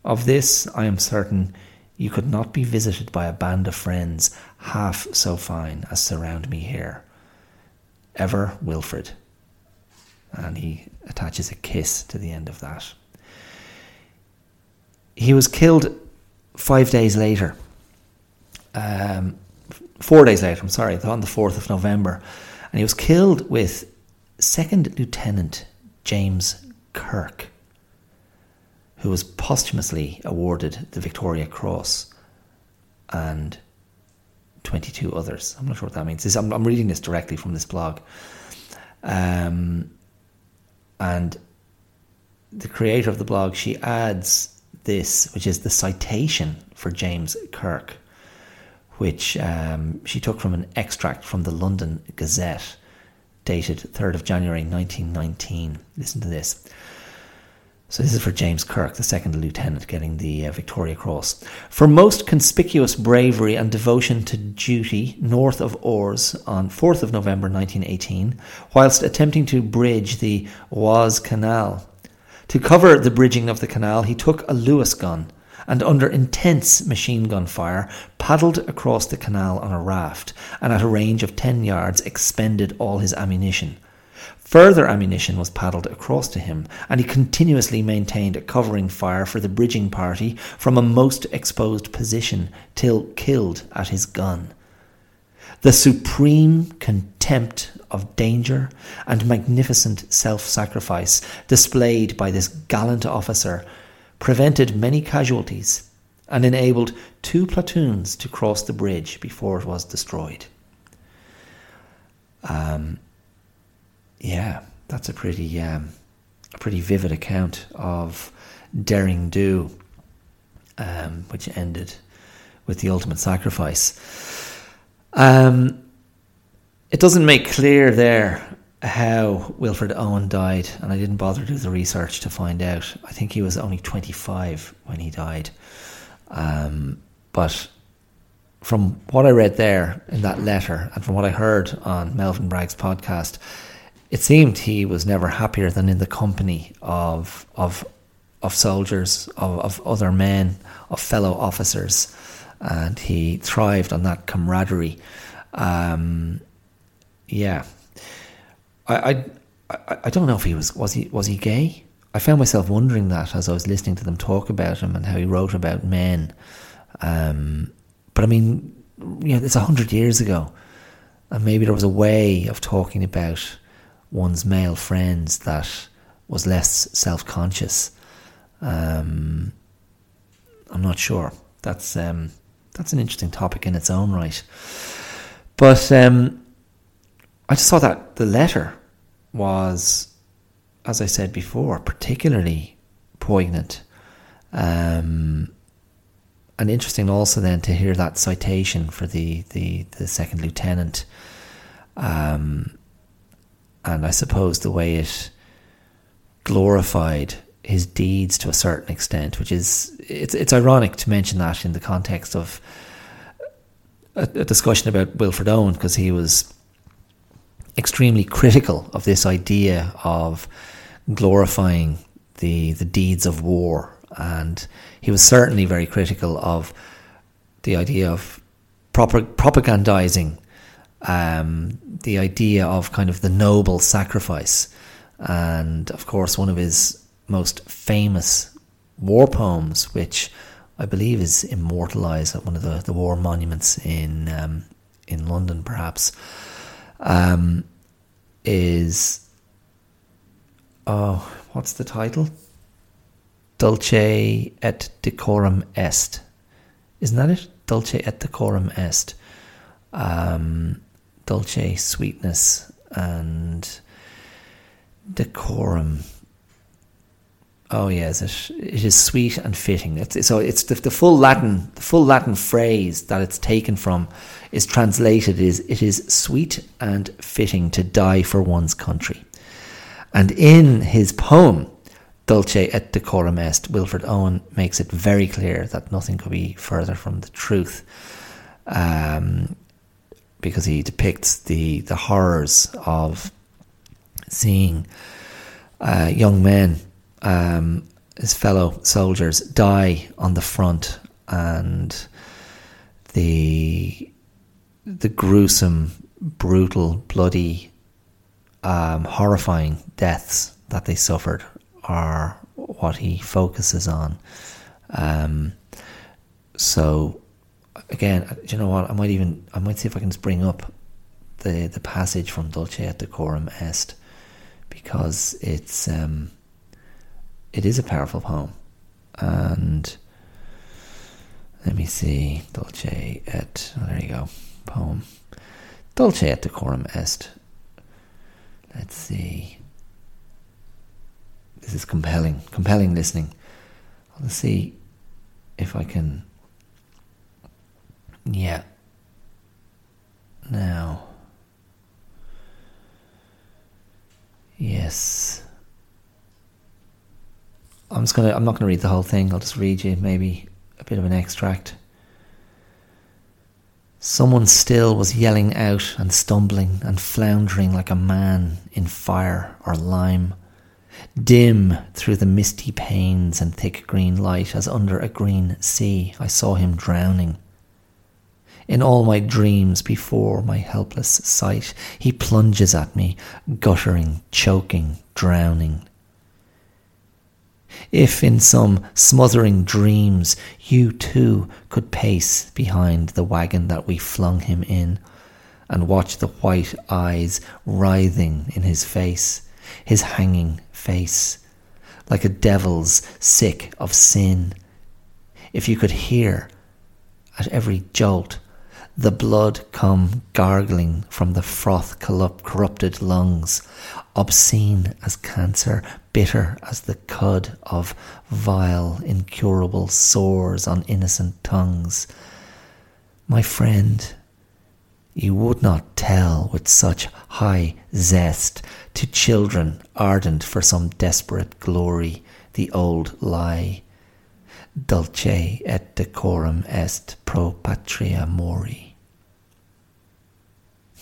Of this I am certain you could not be visited by a band of friends half so fine as surround me here. Ever Wilfred. And he attaches a kiss to the end of that. He was killed five days later, um, four days later, I'm sorry, on the 4th of November, and he was killed with Second Lieutenant James Kirk, who was posthumously awarded the Victoria Cross and 22 others. I'm not sure what that means. This, I'm, I'm, reading this directly from this blog. Um, and the creator of the blog, she adds this, which is the citation for James Kirk, which um, she took from an extract from the London Gazette, dated 3rd of January 1919. Listen to this. So this is for James Kirk, the second lieutenant, getting the uh, Victoria Cross. For most conspicuous bravery and devotion to duty north of Ors on 4th of November 1918, whilst attempting to bridge the Oise Canal. To cover the bridging of the canal, he took a Lewis gun and under intense machine gun fire paddled across the canal on a raft and at a range of 10 yards expended all his ammunition. Further ammunition was paddled across to him, and he continuously maintained a covering fire for the bridging party from a most exposed position till killed at his gun. The supreme contempt of danger and magnificent self sacrifice displayed by this gallant officer prevented many casualties and enabled two platoons to cross the bridge before it was destroyed. Um, yeah, that's a pretty um, a pretty vivid account of daring do, um, which ended with the ultimate sacrifice. Um, it doesn't make clear there how Wilfred Owen died, and I didn't bother to do the research to find out. I think he was only 25 when he died. Um, but from what I read there in that letter, and from what I heard on Melvyn Bragg's podcast, it seemed he was never happier than in the company of of of soldiers, of, of other men, of fellow officers, and he thrived on that camaraderie. Um, yeah, I, I I don't know if he was was he was he gay. I found myself wondering that as I was listening to them talk about him and how he wrote about men. Um, but I mean, you know, it's a hundred years ago, and maybe there was a way of talking about one's male friends that was less self conscious. Um, I'm not sure. That's um, that's an interesting topic in its own right. But um, I just saw that the letter was, as I said before, particularly poignant. Um, and interesting also then to hear that citation for the, the, the second lieutenant. Um, and I suppose the way it glorified his deeds to a certain extent, which is it's it's ironic to mention that in the context of a, a discussion about Wilfred Owen because he was extremely critical of this idea of glorifying the the deeds of war, and he was certainly very critical of the idea of proper propagandizing um, the idea of kind of the noble sacrifice. And of course, one of his most famous war poems, which I believe is immortalized at one of the, the war monuments in um, in London, perhaps, um, is oh, what's the title? Dulce et decorum est. Isn't that it? Dulce et decorum est. Um, Dulce, sweetness, and decorum. Oh yes, it, it is sweet and fitting. It's, so it's the, the full Latin, the full Latin phrase that it's taken from is translated is it is sweet and fitting to die for one's country. And in his poem, Dulce et decorum est, Wilfred Owen makes it very clear that nothing could be further from the truth. Um, because he depicts the, the horrors of seeing uh, young men, um, his fellow soldiers, die on the front and the the gruesome, brutal, bloody, um, horrifying deaths that they suffered are what he focuses on. Um, so again, uh, you know what? I might even I might see if I can just bring up the the passage from Dulce et decorum est because it's um, it is a powerful poem, and let me see Dulce et oh, there you go poem Dulce et decorum est. Let's see. This is compelling, compelling listening. Let's see if I can yeah. Now. Yes. I'm just gonna. I'm not gonna read the whole thing. I'll just read you maybe a bit of an extract. Someone still was yelling out and stumbling and floundering like a man in fire or lime. Dim through the misty panes and thick green light, as under a green sea, I saw him drowning. In all my dreams before my helpless sight, he plunges at me, guttering, choking, drowning. If in some smothering dreams you too could pace behind the wagon that we flung him in, and watch the white eyes writhing in his face, his hanging face, like a devil's sick of sin. If you could hear at every jolt the blood come gargling from the froth corrupted lungs, obscene as cancer, bitter as the cud of vile, incurable sores on innocent tongues. My friend, you would not tell with such high zest to children ardent for some desperate glory the old lie. Dulce et decorum est pro patria mori.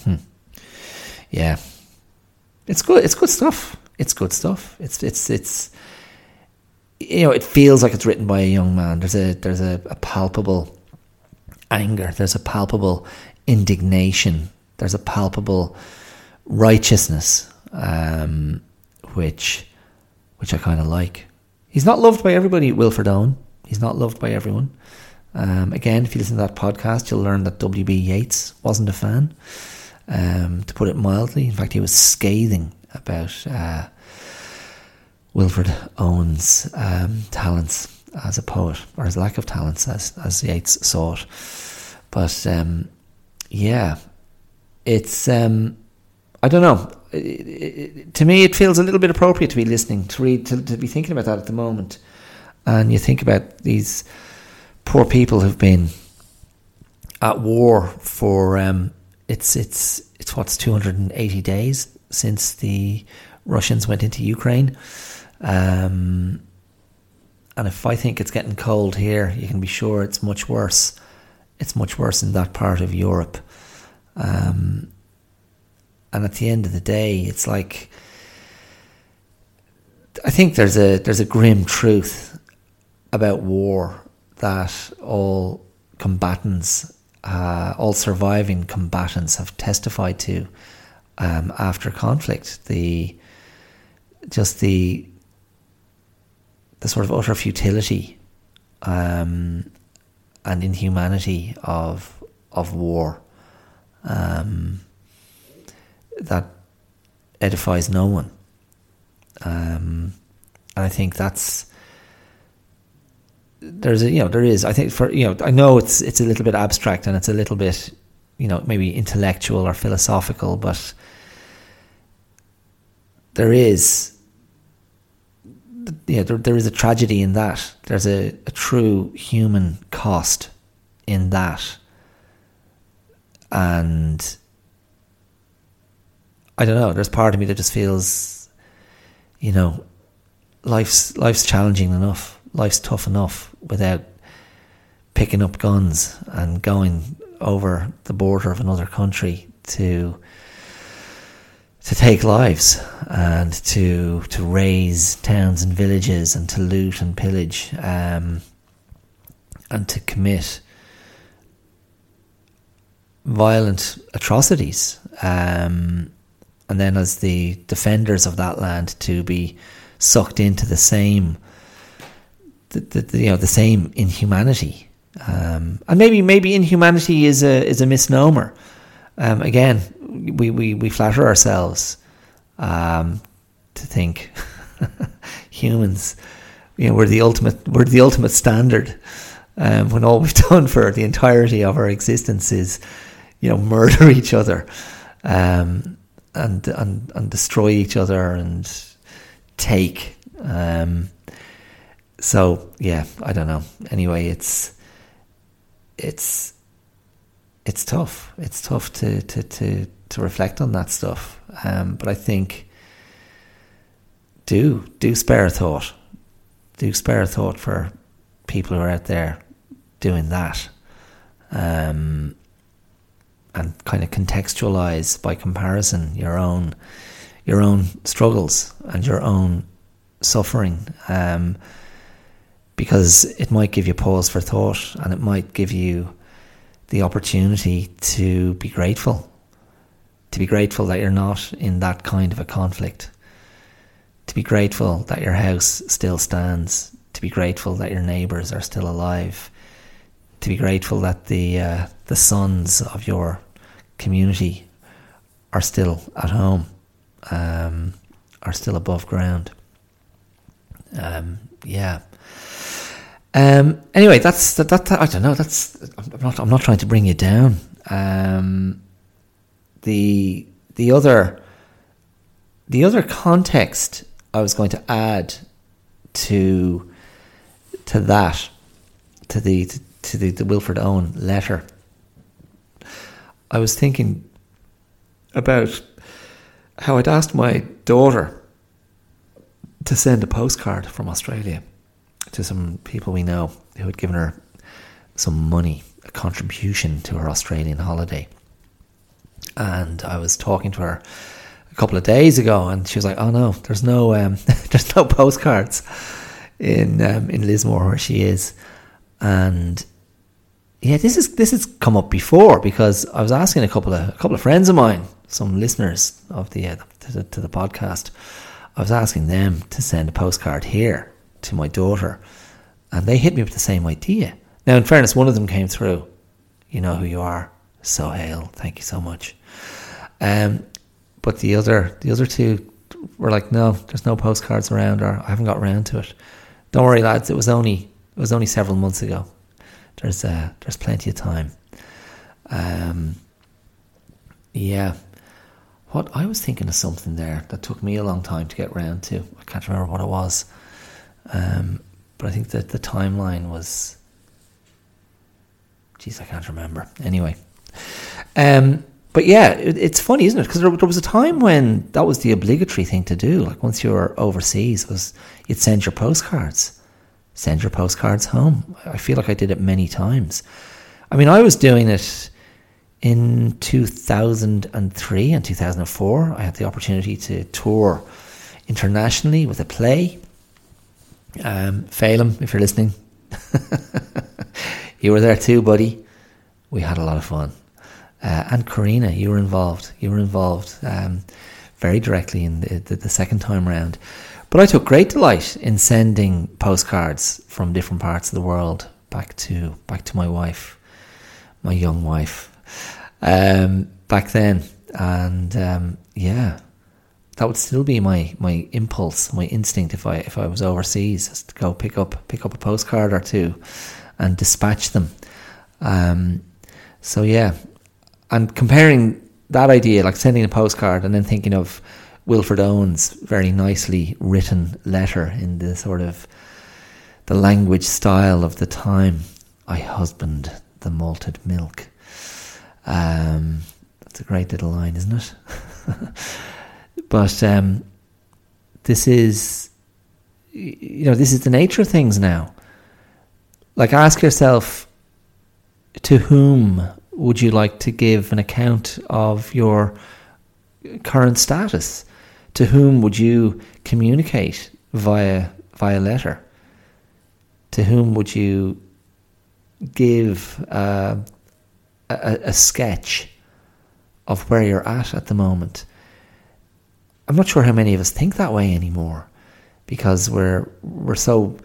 Hmm. Yeah, it's good. It's good stuff. It's good stuff. It's it's it's you know it feels like it's written by a young man. There's a there's a, a palpable anger. There's a palpable indignation. There's a palpable righteousness, um, which which I kind of like. He's not loved by everybody, Wilfred Owen. He's not loved by everyone. Um, again, if you listen to that podcast, you'll learn that W.B. Yeats wasn't a fan um, to put it mildly. In fact, he was scathing about uh, Wilfred Owen's um, talents as a poet, or his lack of talents, as as Yeats saw it. But um, yeah, it's um, I don't know. It, it, to me, it feels a little bit appropriate to be listening to read to, to be thinking about that at the moment, and you think about these poor people who've been at war for um, it's it's it's what's 280 days since the Russians went into Ukraine. Um, and if I think it's getting cold here, you can be sure it's much worse. It's much worse in that part of Europe. Um, and at the end of the day, it's like I think there's a there's a grim truth about war that all combatants uh, all surviving combatants have testified to um, after conflict. The just the the sort of utter futility um, and inhumanity of of war um, that edifies no one. Um, and I think that's there's a you know there is I think for you know I know it's it's a little bit abstract and it's a little bit you know maybe intellectual or philosophical but there is yeah there, there is a tragedy in that. There's a, a true human cost in that. And I don't know there's part of me that just feels you know life's life's challenging enough life's tough enough without picking up guns and going over the border of another country to to take lives and to to raze towns and villages and to loot and pillage um, and to commit violent atrocities um, and then as the defenders of that land to be sucked into the same the, the, the, you know the same inhumanity, um, and maybe maybe inhumanity is a is a misnomer. Um, again, we, we, we flatter ourselves um, to think humans, you know, we're the ultimate we're the ultimate standard. Um, when all we've done for the entirety of our existence is, you know, murder each other, um, and and and destroy each other and take. Um, so yeah, I don't know. Anyway, it's it's it's tough. It's tough to to to, to reflect on that stuff. Um, but I think do do spare a thought do spare a thought for people who are out there doing that. Um, and kind of contextualize by comparison your own your own struggles and your own suffering um, because it might give you pause for thought and it might give you the opportunity to be grateful to be grateful that you're not in that kind of a conflict to be grateful that your house still stands to be grateful that your neighbors are still alive to be grateful that the uh, the sons of your community are still at home, um, are still above ground. Um, yeah. Um, anyway, that's that, that, that, I don't know. That's I'm not. I'm not trying to bring you down. Um, the the other the other context I was going to add to to that to the to the, the Wilfred Owen letter. I was thinking about how I'd asked my daughter to send a postcard from Australia to some people we know who had given her some money, a contribution to her Australian holiday. And I was talking to her a couple of days ago, and she was like, "Oh no, there's no, um, there's no postcards in um, in Lismore where she is." And yeah, this is this has come up before because I was asking a couple of a couple of friends of mine, some listeners of the uh, to, the to the podcast, I was asking them to send a postcard here to my daughter, and they hit me with the same idea. Now, in fairness, one of them came through. You know who you are, so hail. Thank you so much. Um, but the other the other two were like, no, there's no postcards around, or I haven't got around to it. Don't worry, lads. It was only it was only several months ago. There's uh, there's plenty of time. Um, yeah. What I was thinking of something there that took me a long time to get round to. I can't remember what it was. Um, but I think that the timeline was. Geez, I can't remember. Anyway. Um, but yeah, it, it's funny, isn't it? Because there, there, was a time when that was the obligatory thing to do. Like once you were overseas, was you'd send your postcards send your postcards home. I feel like I did it many times. I mean, I was doing it in 2003 and 2004. I had the opportunity to tour internationally with a play. Um, if you're listening, you were there too, buddy. We had a lot of fun. Uh, and Karina, you were involved. You were involved um, very directly in the, the, the second time round. But I took great delight in sending postcards from different parts of the world back to back to my wife, my young wife, um, back then, and um, yeah, that would still be my, my impulse, my instinct if I if I was overseas, is to go pick up pick up a postcard or two, and dispatch them. Um, so yeah, and comparing that idea, like sending a postcard, and then thinking of Wilfred Owen's very nicely written letter in the sort of the language style of the time. I husband the malted milk. Um, that's a great little line, isn't it? but um, this is, you know, this is the nature of things now. Like, ask yourself, to whom would you like to give an account of your current status? to whom would you communicate via via letter? To whom would you give uh, a, a sketch of where you're at at the moment? I'm not sure how many of us think that way anymore, because we're we're so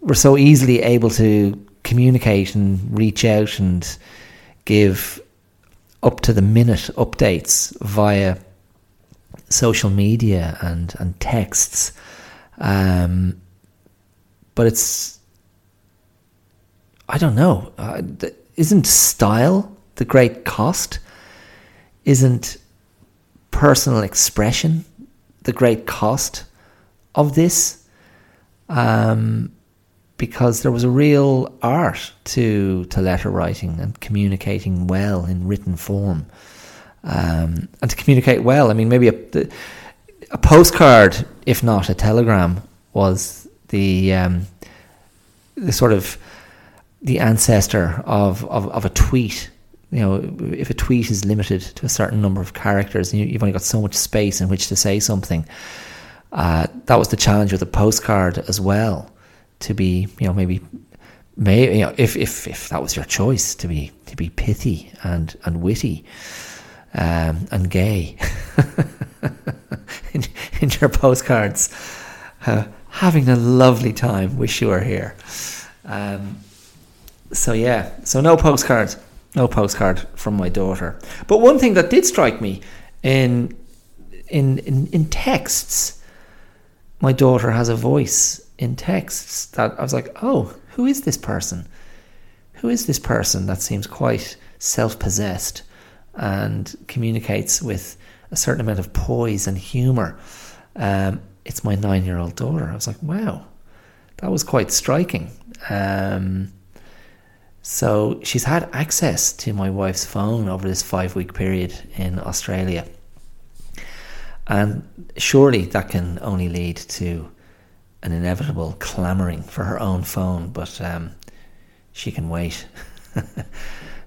we're so easily able to communicate and reach out and give up to the minute updates via social media and and texts, um, but it's I don't know. Uh, isn't style the great cost? Isn't personal expression the great cost of this? Um, because there was a real art to to letter writing and communicating well in written form um, and to communicate well. I mean, maybe a, a postcard, if not a telegram, was the um, the sort of the ancestor of, of, of a tweet. You know, if a tweet is limited to a certain number of characters, and you've only got so much space in which to say something, uh, that was the challenge with the postcard as well. To be, you know, maybe, may you know, if if if that was your choice, to be to be pithy and and witty, um, and gay in, in, your postcards, uh, having a lovely time. Wish you were here. Um, so yeah, so no postcard, no postcard from my daughter. But one thing that did strike me in in in, in texts my daughter has a voice in texts that I was like, oh, who is this person? Who is this person that seems quite self possessed and communicates with a certain amount of poise and humour? Um, it's my nine year old daughter. I was like, wow, that was quite striking. Um, so she's had access to my wife's phone over this five week period in Australia. And surely that can only lead to an inevitable clamouring for her own phone, but um, she can wait.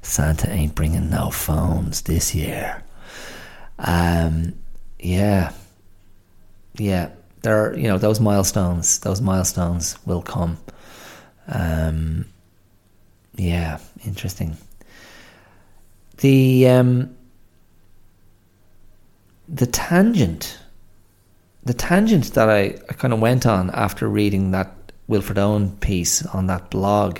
Santa ain't bringing no phones this year. Um, yeah, yeah. There, are, you know, those milestones. Those milestones will come. Um, yeah, interesting. The um, the tangent, the tangent that I, I kind of went on after reading that Wilfred Owen piece on that blog,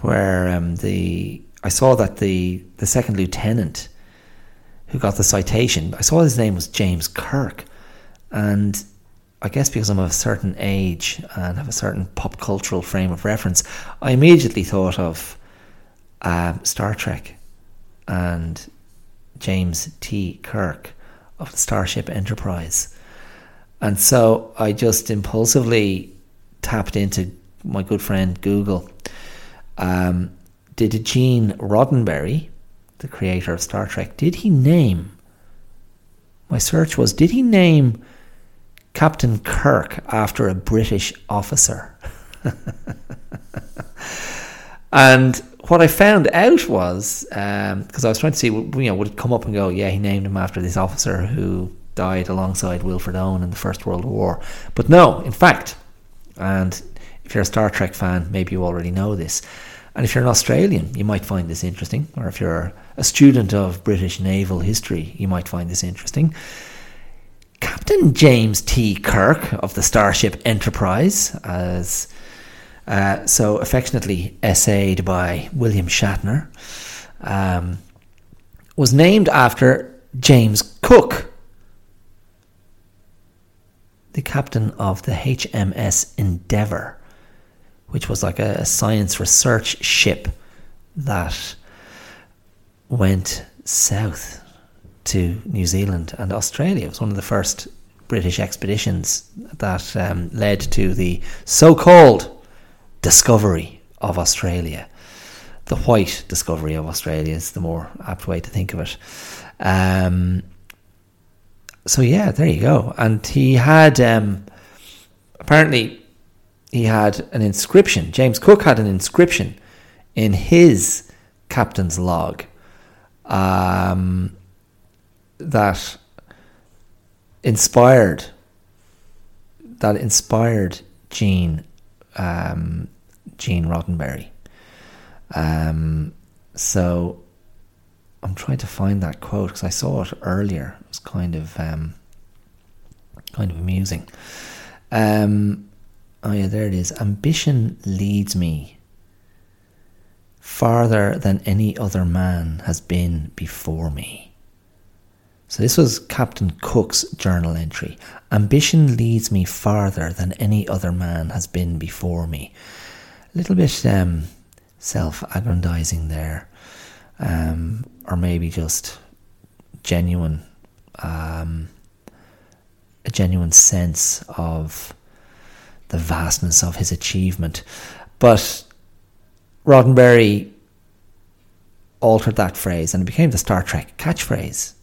where um, the I saw that the the second lieutenant who got the citation, I saw his name was James Kirk, and I guess because I'm of a certain age and have a certain pop cultural frame of reference, I immediately thought of uh, Star Trek and James T. Kirk of the Starship Enterprise. And so I just impulsively tapped into my good friend Google. Um, did Gene Roddenberry, the creator of Star Trek, did he name? My search was did he name Captain Kirk after a British officer? and what I found out was because um, I was trying to see, you know, would it come up and go, yeah, he named him after this officer who died alongside Wilfred Owen in the First World War. But no, in fact, and if you're a Star Trek fan, maybe you already know this. And if you're an Australian, you might find this interesting. Or if you're a student of British naval history, you might find this interesting. Captain James T. Kirk of the Starship Enterprise, as uh, so affectionately essayed by William Shatner, um, was named after James Cook, the captain of the HMS Endeavour, which was like a science research ship that went south to New Zealand and Australia. It was one of the first British expeditions that um, led to the so called discovery of Australia. The white discovery of Australia is the more apt way to think of it. Um, so yeah, there you go. And he had um, apparently he had an inscription. James Cook had an inscription in his captain's log um, that inspired that inspired Gene um, Gene Roddenberry. Um, so I'm trying to find that quote because I saw it earlier. It was kind of um, kind of amusing. Um, oh yeah, there it is. Ambition leads me farther than any other man has been before me. So this was Captain Cook's journal entry. Ambition leads me farther than any other man has been before me. A little bit um, self-aggrandizing there, um, or maybe just genuine, um, a genuine sense of the vastness of his achievement. But Roddenberry altered that phrase and it became the Star Trek catchphrase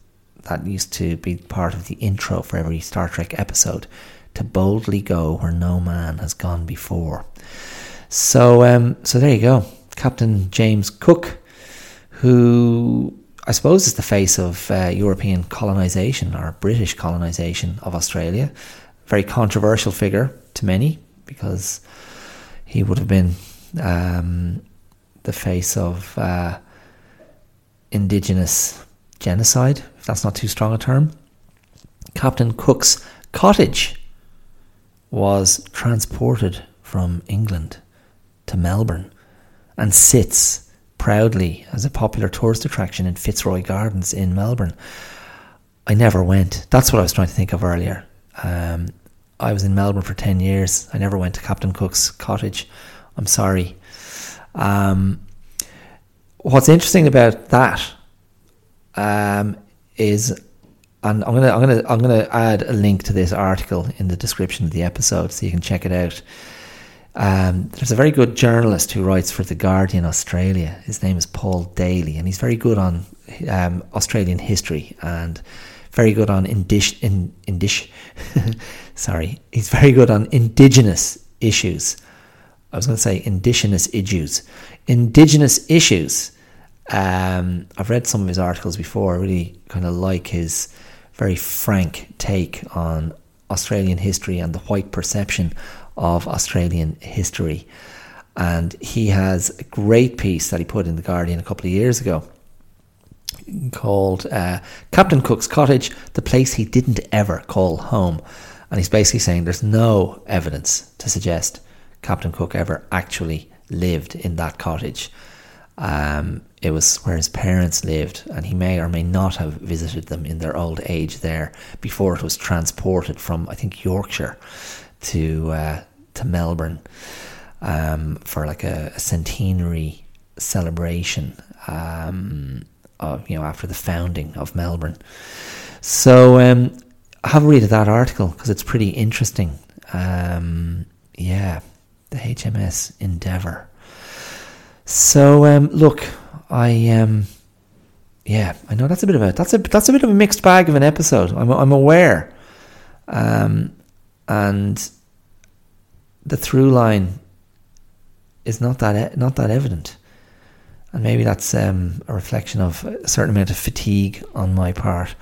that used to be part of the intro for every Star Trek episode to boldly go where no man has gone before. So, um, so there you go, Captain James Cook, who I suppose is the face of uh, European colonisation or British colonisation of Australia. Very controversial figure to many because he would have been um, the face of uh, indigenous genocide, that's not too strong a term. Captain Cook's cottage was transported from England to Melbourne and sits proudly as a popular tourist attraction in Fitzroy Gardens in Melbourne. I never went. That's what I was trying to think of earlier. Um, I was in Melbourne for 10 years. I never went to Captain Cook's cottage. I'm sorry. Um, what's interesting about that um, is, and I'm gonna I'm gonna I'm gonna add a link to this article in the description of the episode so you can check it out. Um, there's a very good journalist who writes for the Guardian Australia. His name is Paul Daley, and he's very good on um, Australian history and very good on indish in indish. sorry, he's very good on indigenous issues. I was going to say indigenous issues, indigenous issues. Um, I've read some of his articles before. I really kind of like his very frank take on Australian history and the white perception of Australian history. And he has a great piece that he put in The Guardian a couple of years ago called uh, Captain Cook's Cottage, the place he didn't ever call home. And he's basically saying there's no evidence to suggest Captain Cook ever actually lived in that cottage. Um, it was where his parents lived, and he may or may not have visited them in their old age there before it was transported from, I think, Yorkshire to uh, to Melbourne um, for like a, a centenary celebration. Um, of, you know, after the founding of Melbourne. So um, have a read of that article because it's pretty interesting. Um, yeah, the HMS Endeavour. So um, look, I um, yeah, I know that's a bit of a that's a that's a bit of a mixed bag of an episode. I'm I'm aware, um, and the through line is not that not that evident and maybe that's um, a reflection of a certain amount of fatigue on my part.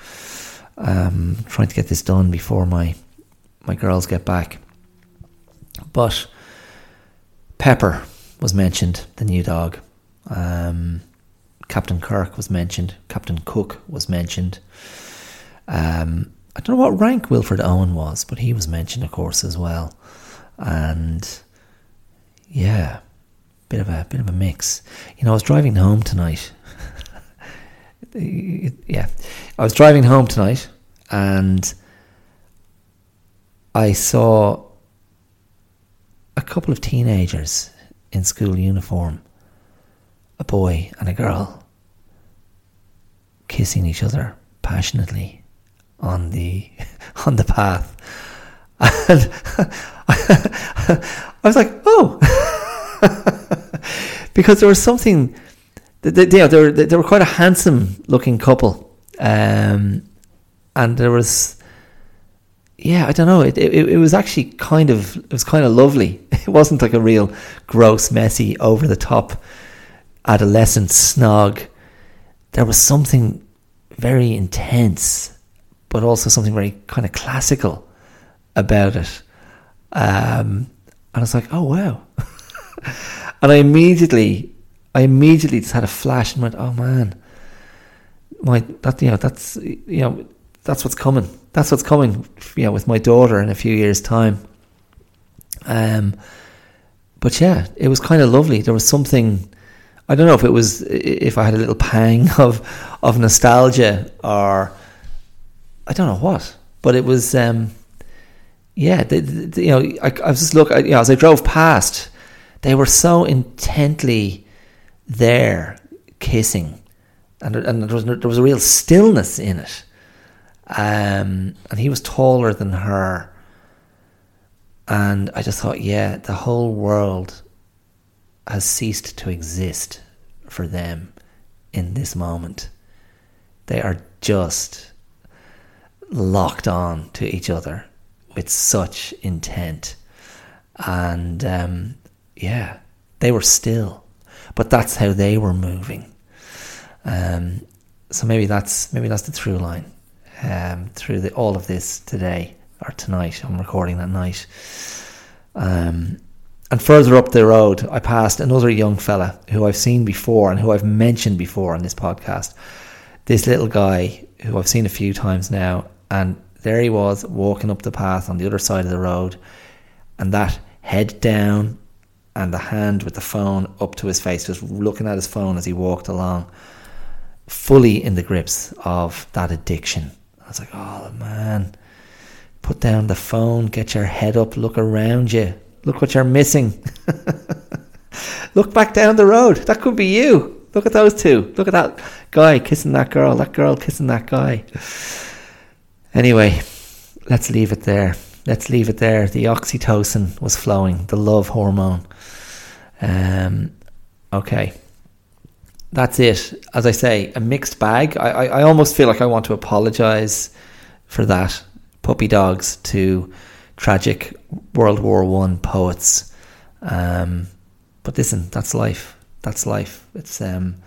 Um, trying to get this done before my my girls get back. But Pepper was mentioned, the new dog. Um, Captain Kirk was mentioned. Captain Cook was mentioned. Um, I don't know what rank Wilfred Owen was, but he was mentioned, of course, as well. And yeah, bit of a bit of a mix. You know, I was driving home tonight. yeah, I was driving home tonight, and I saw a couple of teenagers in school uniform, a boy and a girl, kissing each other passionately on the on the path. And I was like, oh. because there was something. They, they, they, were, they were quite a handsome looking couple, um, and there was, yeah, I don't know. It, it it was actually kind of it was kind of lovely. It wasn't like a real gross, messy, over the top adolescent snog. There was something very intense, but also something very kind of classical about it. Um, and I was like, oh wow. and I immediately, I immediately just had a flash and went, "Oh man, my that you know that's you know that's what's coming. That's what's coming. You know, with my daughter in a few years' time." Um, but yeah, it was kind of lovely. There was something. I don't know if it was if I had a little pang of of nostalgia or I don't know what, but it was. Um, yeah, the, the, you know, I, I was just look. you know, as I drove past, they were so intently there kissing, and and there was there was a real stillness in it. Um, and he was taller than her, and I just thought, yeah, the whole world has ceased to exist for them in this moment. They are just locked on to each other with such intent. And um, yeah, they were still, but that's how they were moving. Um, so maybe that's maybe that's the through line um, through the, all of this today or tonight. I'm recording that night. Um, and further up the road, I passed another young fella who I've seen before and who I've mentioned before on this podcast. This little guy who I've seen a few times now, and there he was walking up the path on the other side of the road, and that head down and the hand with the phone up to his face, just looking at his phone as he walked along, fully in the grips of that addiction. Was like, oh man, put down the phone, get your head up, look around you, look what you're missing. look back down the road. That could be you. Look at those two. Look at that guy kissing that girl, that girl kissing that guy. Anyway, let's leave it there. Let's leave it there. The oxytocin was flowing, the love hormone. Um, okay. That's it. As I say, a mixed bag. I, I, I almost feel like I want to apologise for that. Puppy dogs to tragic World War One poets. Um, but listen, that's life. That's life. It's um,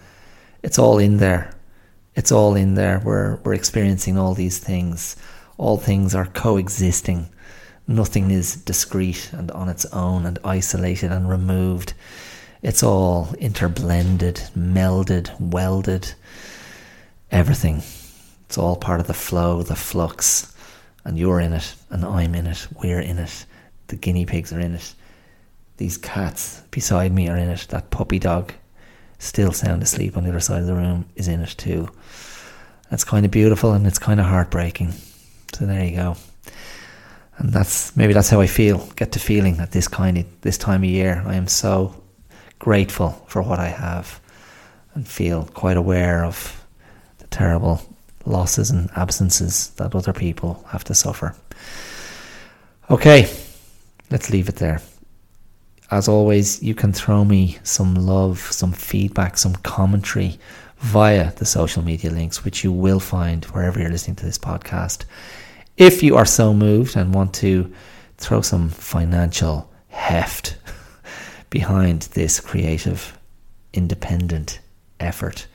it's all in there. It's all in there. We're we're experiencing all these things. All things are coexisting. Nothing is discrete and on its own and isolated and removed. It's all interblended, melded, welded. Everything. It's all part of the flow, the flux. And you're in it, and I'm in it, we're in it. The guinea pigs are in it. These cats beside me are in it. That puppy dog, still sound asleep on the other side of the room, is in it too. That's kind of beautiful and it's kind of heartbreaking. So there you go and that's maybe that's how I feel. Get to feeling at this kind of this time of year. I am so grateful for what I have, and feel quite aware of the terrible losses and absences that other people have to suffer. Okay, let's leave it there. As always, you can throw me some love, some feedback, some commentary via the social media links, which you will find wherever you're listening to this podcast. If you are so moved and want to throw some financial heft behind this creative, independent effort,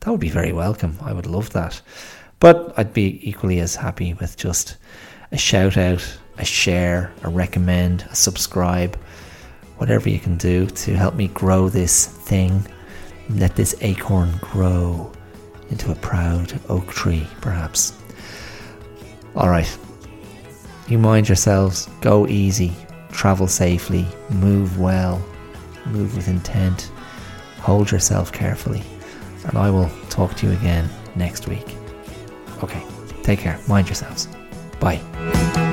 that would be very welcome. I would love that. But I'd be equally as happy with just a shout out, a share, a recommend, a subscribe, whatever you can do to help me grow this thing. Let this acorn grow into a proud oak tree, perhaps. All right. You mind yourselves. Go easy. Travel safely. Move well. Move with intent. Hold yourself carefully. And I will talk to you again next week. Okay. Take care. Mind yourselves. Bye.